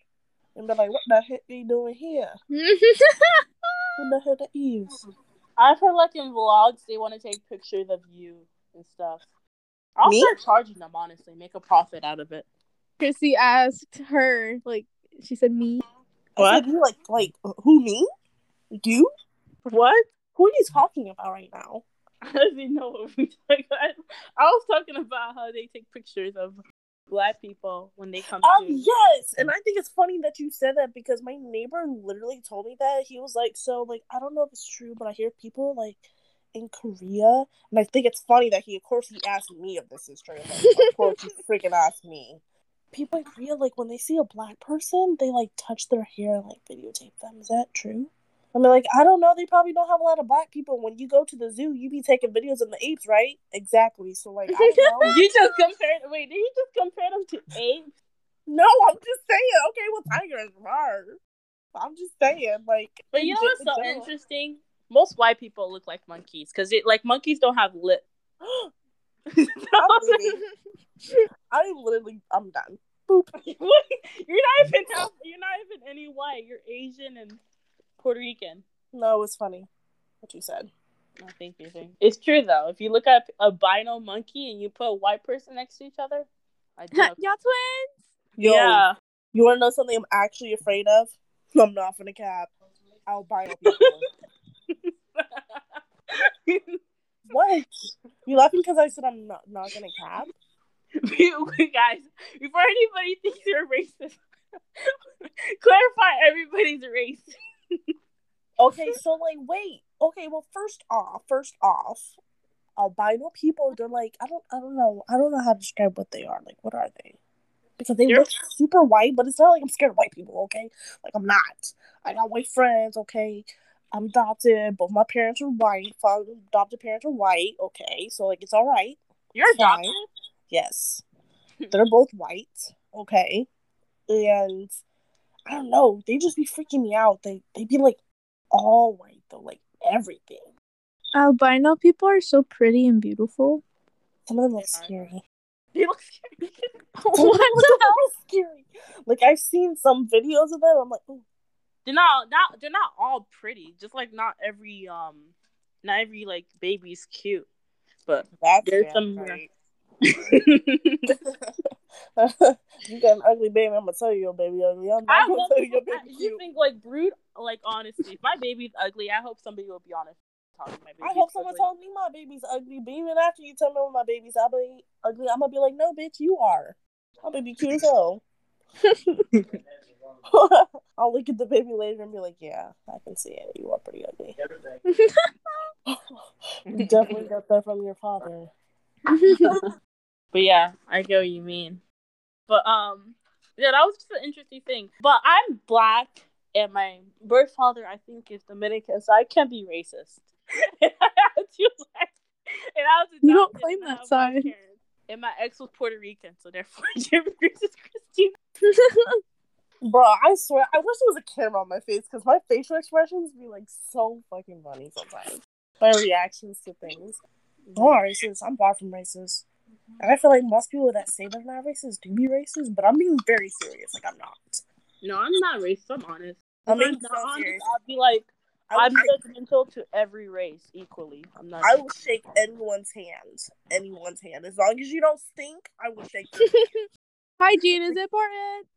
And be like, what the heck are you doing here? What the heck that is? I've heard like in vlogs they want to take pictures of you and stuff. I'll Me? start charging them honestly, make a profit out of it. Chrissy asked her, like, she said me. What? said, you like like who me? You? What? Who are you talking about right now? I don't even know what we talking about. I was talking about how they take pictures of black people when they come Um, yes, and I think it's funny that you said that because my neighbor literally told me that he was like, so like I don't know if it's true, but I hear people like in Korea, and I think it's funny that he, of course, he asked me if this is true. Like, of course, he freaking asked me. People in Korea, like when they see a black person, they like touch their hair and like videotape them. Is that true? I mean, like I don't know. They probably don't have a lot of black people. When you go to the zoo, you be taking videos of the apes, right? Exactly. So like, I don't know. You just compared. Wait, did you just compare them to apes? No, I'm just saying. Okay, well, tigers are. I'm just saying, like. But you know what's so general. interesting? Most white people look like monkeys because it like monkeys don't have lip. I'm literally, I'm done. Boop. you're not even half, you're not even any white. You're Asian and Puerto Rican. No, it was funny what you said. I think you think it's true though. If you look at a albino monkey and you put a white person next to each other, I. Y'all twins? Yo, yeah. you want to know something I'm actually afraid of? I'm not gonna cap. Albino people. what? You laughing because I said I'm not not gonna cap? guys, before anybody thinks you're racist, clarify everybody's race. Okay, so like, wait. Okay, well, first off, first off, albino people, they're like, I don't, I don't know, I don't know how to describe what they are. Like, what are they? Because they They're- look super white, but it's not like I'm scared of white people. Okay, like I'm not. I got white friends. Okay, I'm adopted. Both my parents are white. Father, adopted parents are white. Okay, so like it's all right. You're Fine. adopted. Yes, they're both white. Okay, and I don't know. They just be freaking me out. They they be like all white though, like everything. Albino people are so pretty and beautiful. Some of them look scary. You look scary. Some of them look scary. Like I've seen some videos of them. I'm like, oh, They're not not they're not all pretty. Just like not every um not every like baby's cute. But that's There's some- right. you got an ugly baby. I'm gonna tell you your baby ugly. I'm not I gonna tell you your baby you think like brood like honestly, if my baby's ugly, I hope somebody will be honest. Talking my I hope someone ugly. tells me my baby's ugly. But even after you tell me my baby's ugly, ugly, I'm gonna be like, no, bitch, you are. My baby cute as hell. I'll look at the baby later and be like, yeah, I can see it. You are pretty ugly. you definitely got that from your father. But yeah, I get what you mean. But um, yeah, that was just an interesting thing. But I'm black, and my birth father, I think, is Dominican, so I can't be racist. and I have two legs, and I was You don't claim that side. And my ex was Puerto Rican, so therefore can't racist, Christine. Bro, I swear, I wish there was a camera on my face because my facial expressions be like so fucking funny sometimes. My reactions to things. I'm not racist. I'm far from racist. And I feel like most people that say they're not racist do be racist, but I'm being very serious. Like, I'm not. No, I'm not racist. I'm honest. I'm being not so honest, serious. I'll be like, I'm judgmental to every race equally. I'm not. I will shake anyone's hand. Anyone's hand. As long as you don't stink, I will shake. Hygiene is important.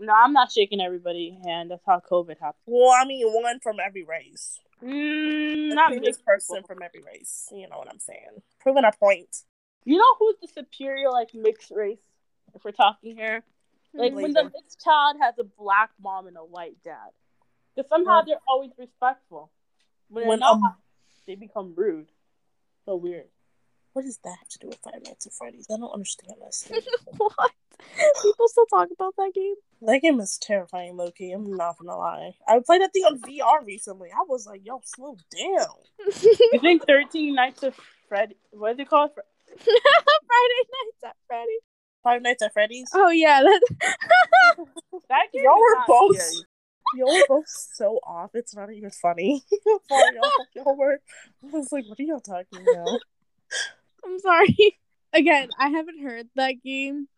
No, I'm not shaking everybody's hand. That's how COVID happened. Well, I mean, one from every race. Mm, not this person from every race. You know what I'm saying? Proving a point. You know who's the superior like mixed race? If we're talking here, like when the mixed child has a black mom and a white dad, because somehow Well- they're always respectful. When they're When, not, um, they become rude. So weird. What does that have to do with Five Nights at Freddy's? I don't understand this. what? People still talk about that game. that game is terrifying, low key. I'm not gonna lie. I played that thing on VR recently. I was like, yo, slow down. You think Thirteen Nights of Freddy? What is it called? Fre- Friday nights at Freddy. Five Nights at Freddy's. Oh yeah, that That game Y'all is were not both scary. Y'all were both so off. It's not even funny. Y'all, y'all were. I was like, what are y'all talking about? I'm sorry. Again, I haven't heard that game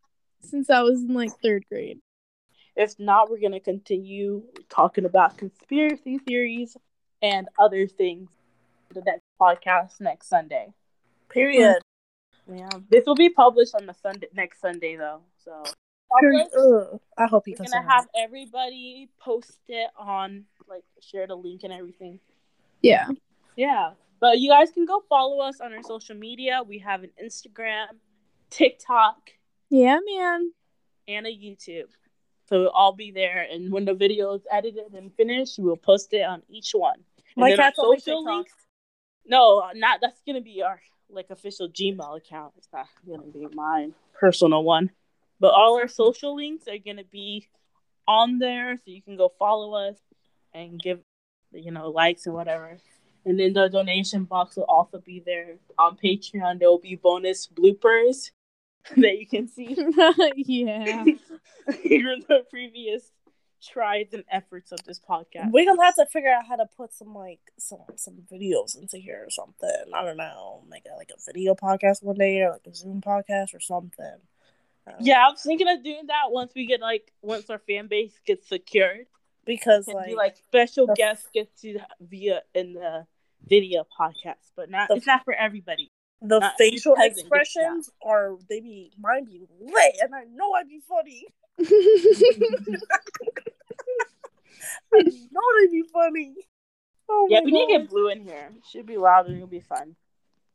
since I was in like third grade. If not, we're gonna continue talking about conspiracy theories and other things. in The next podcast next Sunday. Period. Yeah, this will be published on the Sunday next Sunday though. So Period. Ugh. I hope you we're can gonna have everybody post it on like share the link and everything. Yeah. Yeah, but you guys can go follow us on our social media. We have an Instagram, TikTok, Yeah, man. and a YouTube. So it'll all be there. And when the video is edited and finished, we'll post it on each one. And My then cat's on my social links. No, not that's gonna be our like official Gmail account. It's not gonna be mine personal one. But all our social links are gonna be on there, so you can go follow us and give you know likes and whatever. And then the donation box will also be there on Patreon. There will be bonus bloopers that you can see yeah. hear the previous tries and efforts of this podcast. We're gonna have to figure out how to put some like some some videos into here or something. I don't know, make a, like a video podcast one day or like a Zoom podcast or something. Um, Yeah, I was thinking of doing that once we get like once our fan base gets secured. because like, do like special the- guests get to via in the video podcast, but not The- it's not for everybody. the not- facial peasant gets that. expressions are they be mine be lit, and I know I'd be funny. You know it'd be funny. Oh Yeah, my we need to get Blue in here. Should be loud and it'll be fun.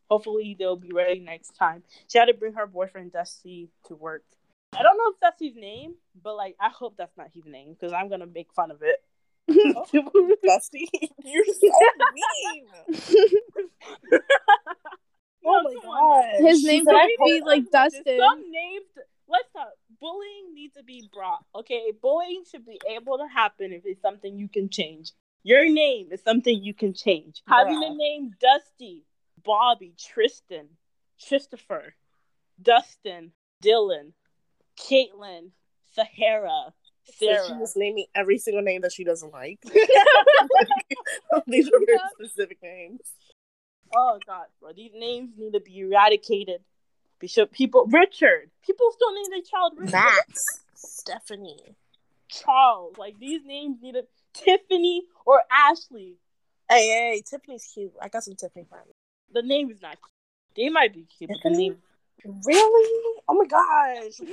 Hopefully they'll be ready next time. She had to bring her boyfriend Dusty to work. I don't know if that's his name, but like I hope that's not his name because I'm gonna make fun of it. Dusty. You're so mean. Oh my god. His name said, could be like Dustin. Some names. Let's stop. Bullying needs to be brought. Okay, bullying should be able to happen if it's something you can change. Your name is something you can change. Having the Bruh. name Dusty, Bobby, Tristan, Christopher, Dustin, Dylan, Caitlin, Sahara, So she was naming every single name that she doesn't like. These are very specific names. Oh god, bro, these names need to be eradicated. Bishop, people, Richard. People still name their child Richard. Max, Stephanie. Charles. Like these names need a Tiffany or Ashley. Hey, hey, Tiffany's cute. I got some Tiffany friends. The name is not cute. They might be cute, but the name Really? Oh my gosh.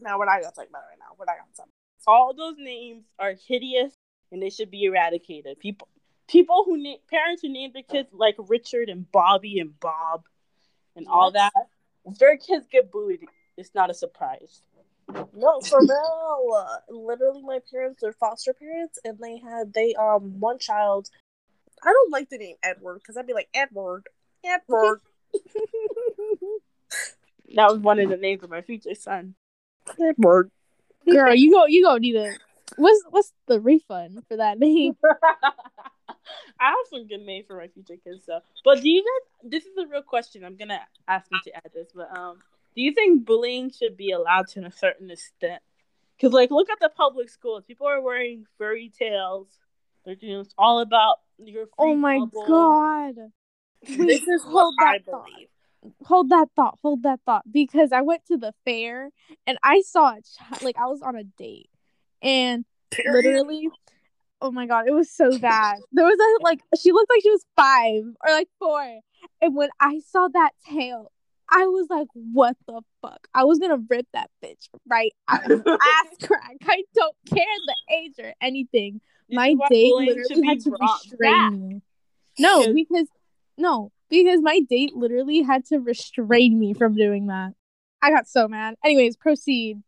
no, we're not gonna talk about it right now. We're not gonna talk. About? All those names are hideous and they should be eradicated. People people who name parents who name their kids like Richard and Bobby and Bob and all that. If their kids get bullied, it's not a surprise. No, for real. Uh, Literally, my parents are foster parents, and they had they um one child. I don't like the name Edward because I'd be like Edward, Edward, That was one of the names of my future son. Edward. Girl, you go. You go need a. What's what's the refund for that name? I have some good names for my future kids though. But do you guys this is a real question. I'm gonna ask you to add this, but um do you think bullying should be allowed to a certain extent? Because like look at the public schools. People are wearing fairy tales. They're doing it's all about your free Oh my bubble. god. This is what hold I that thought. believe. Hold that thought. Hold that thought. Because I went to the fair and I saw a child. Like I was on a date, and Period. literally, oh my god, it was so bad. There was a like she looked like she was five or like four, and when I saw that tail. I was like, what the fuck? I was gonna rip that bitch right out of ass crack. I don't care the age or anything. My date literally had to restrain me. No, because no, because my date literally had to restrain me from doing that. I got so mad. Anyways, proceed.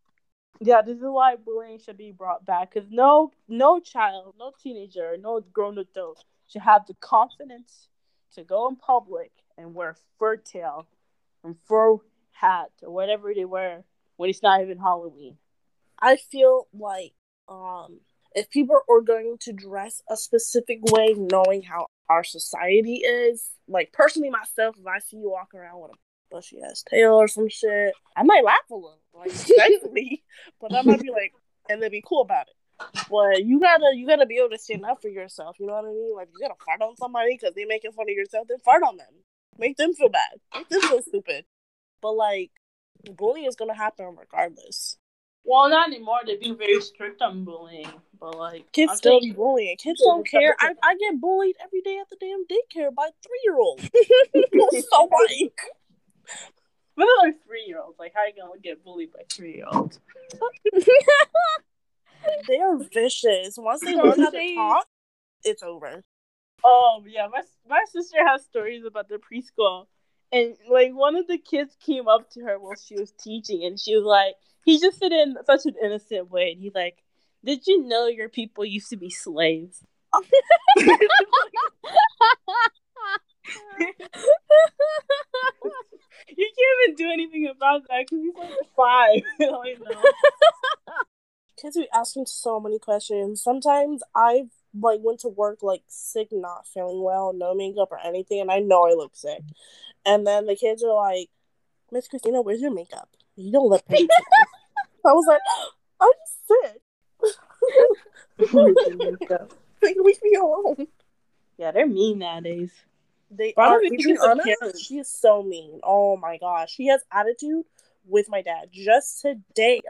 Yeah, this is why bullying should be brought back. Because no, no child, no teenager, no grown adult should have the confidence to go in public and wear fur tail and fur hat or whatever they wear when it's not even Halloween. I feel like um if people are going to dress a specific way, knowing how our society is, like personally myself, if I see you walk around with a bushy ass tail or some shit, I might laugh a little, like respectfully, but I might be like, and then be cool about it. But you gotta, you gotta be able to stand up for yourself. You know what I mean? Like you gotta fart on somebody because they making fun of yourself. Then fart on them. Make them feel bad. Make them feel stupid. But like, bullying is gonna happen regardless. Well, not anymore. They're being very strict on bullying, but like Kids I'm still be bullying. Kids don't care. I. I get bullied every day at the damn daycare by three year olds. so like, But they're three year olds. Like, how are you gonna get bullied by three year olds? they are vicious. Once they learn how to talk, it's over. Oh yeah, my my sister has stories about the preschool, and like one of the kids came up to her while she was teaching, and she was like, he just said it in such an innocent way, and he's like, "Did you know your people used to be slaves?" You can't even do anything about that because he's like five. like, no. Kids be asking so many questions. Sometimes I've like went to work like sick, not feeling well, no makeup or anything, and I know I look sick. And then the kids are like, Miss Christina, where's your makeup? You don't look pretty. I was like, I'm sick. Like, leave me alone. yeah, they're mean nowadays. They Why are. don't we give Adriana, them she is so mean. Oh my gosh, she has attitude with my dad. Just today,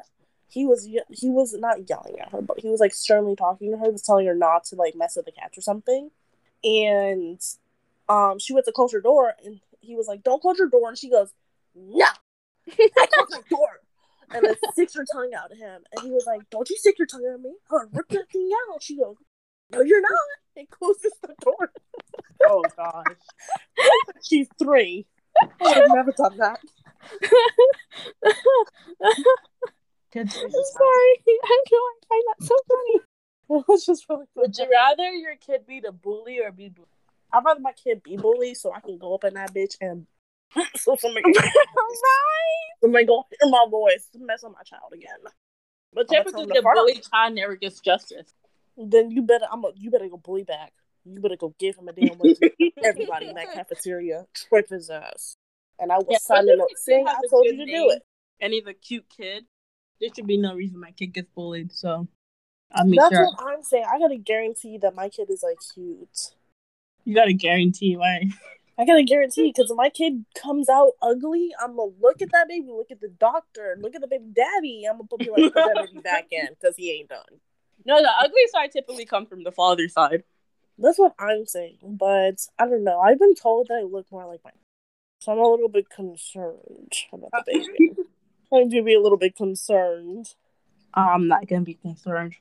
he was he was not yelling at her, but he was like sternly talking to her, He was telling her not to like mess with the cats or something. And um, she went to close her door, and he was like, "Don't close your door," and she goes, "No, I close my door." And then sticks her tongue out at him, and he was like, "Don't you stick your tongue at me? I'll rip that thing out." She goes, No, you're not. It closes the door. Oh gosh. She's three. I would have never done that. I'm sorry. I know I find that so funny. It was just really funny. Would you rather your kid be the bully or be bullied? I'd rather my kid be bullied so I can go up in that bitch and so somebody, right? somebody go hear my voice mess up my child again. But typically, tell the bully child never gets justice. Then you better I'm a, you better go bully back. You better go give him a damn way everybody in that cafeteria. Trip his ass. And I was Yeah, signing up saying I told you to do it. And he's a cute kid. There should be no reason my kid gets bullied. So I make That's sure what I'm saying. I gotta guarantee that my kid is like cute. you gotta guarantee, right? I gotta guarantee because if my kid comes out ugly, I'm gonna look at that baby, look at the doctor, look at the baby daddy. I'm gonna be like, put that baby back in because he ain't done. No, the ugly side typically comes from the father side. That's what I'm saying. But I don't know. I've been told that I look more like my. So I'm a little bit concerned about the baby. I do be a little bit concerned. I'm not gonna be concerned.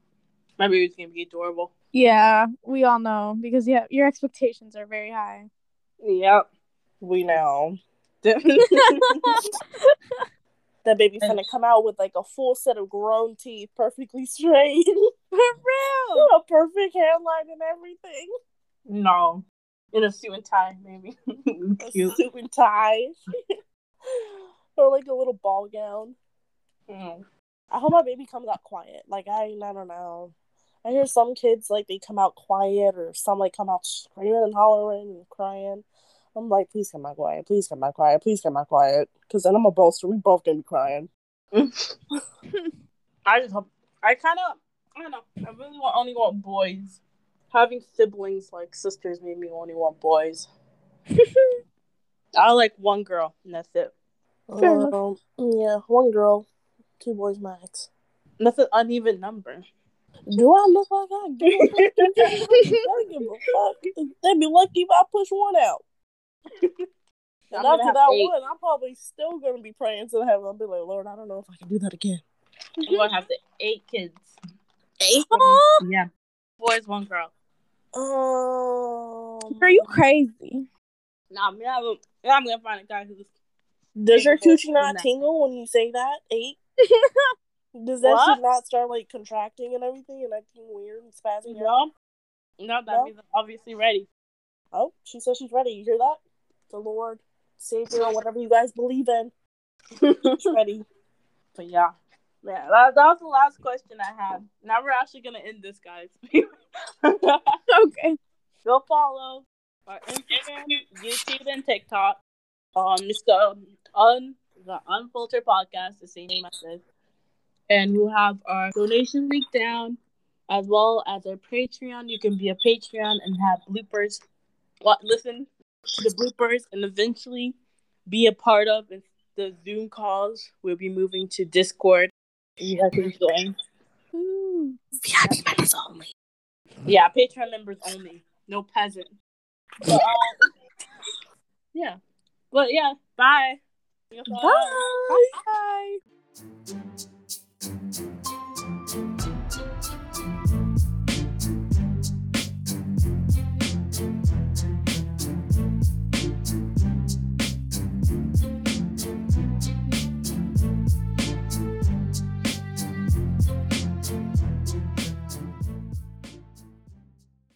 My baby's gonna be adorable. Yeah, we all know because yeah, your expectations are very high. Yep. We know For that baby's gonna come out with like a full set of grown teeth, perfectly straight, For real. a perfect hairline and everything. no. In a suit and tie, maybe. A suit and tie, or like a little ball gown. Mm. I hope my baby comes out quiet. Like I, I don't know. I hear some kids like they come out quiet, or some like come out screaming and hollering and crying. I'm like, please come out quiet. Please come out quiet. Please come out quiet. Because then I'm a bolster. We both gonna be crying. I just hope. I kind of. I don't know. I really want, only want boys. Having siblings like sisters made me only want boys. I like one girl, and that's it. Fair enough. Um, yeah, one girl, two boys max. And that's an uneven number. Do I look like I give a fuck? I don't give a fuck. They'd be lucky if I push one out. I'm And after that eight. one, I'm probably still gonna be praying to heaven. I'll be like, Lord, I don't know if I can do that again. I'm gonna have the eight kids. Eight? Yeah, boys, one girl. Um, Are you crazy? Nah, I'm gonna, I'm gonna find a guy who's. Does your Single coochie not and that- tingle when you say that? Eight? Does that What? shit not start like contracting and everything and acting weird and spazzing out? No, no, that No? means I'm obviously ready. Oh, she says she's ready. You hear that? The Lord, Savior, or whatever you guys believe in. Ready. But yeah, yeah, that, that was the last question I had. Now we're actually gonna end this, guys. Okay. Go follow our Instagram, YouTube, and TikTok. Um, it's the un the Unfiltered Podcast, the same name as this, and we'll have our donation link down, as well as our Patreon. You can be a Patreon and have bloopers. What listen the bloopers, and eventually be a part of the Zoom calls. We'll be moving to Discord. You guys can join. VIP members only. Yeah, Patreon members only. No peasant. But, um, yeah. But yeah, bye. Bye. Bye.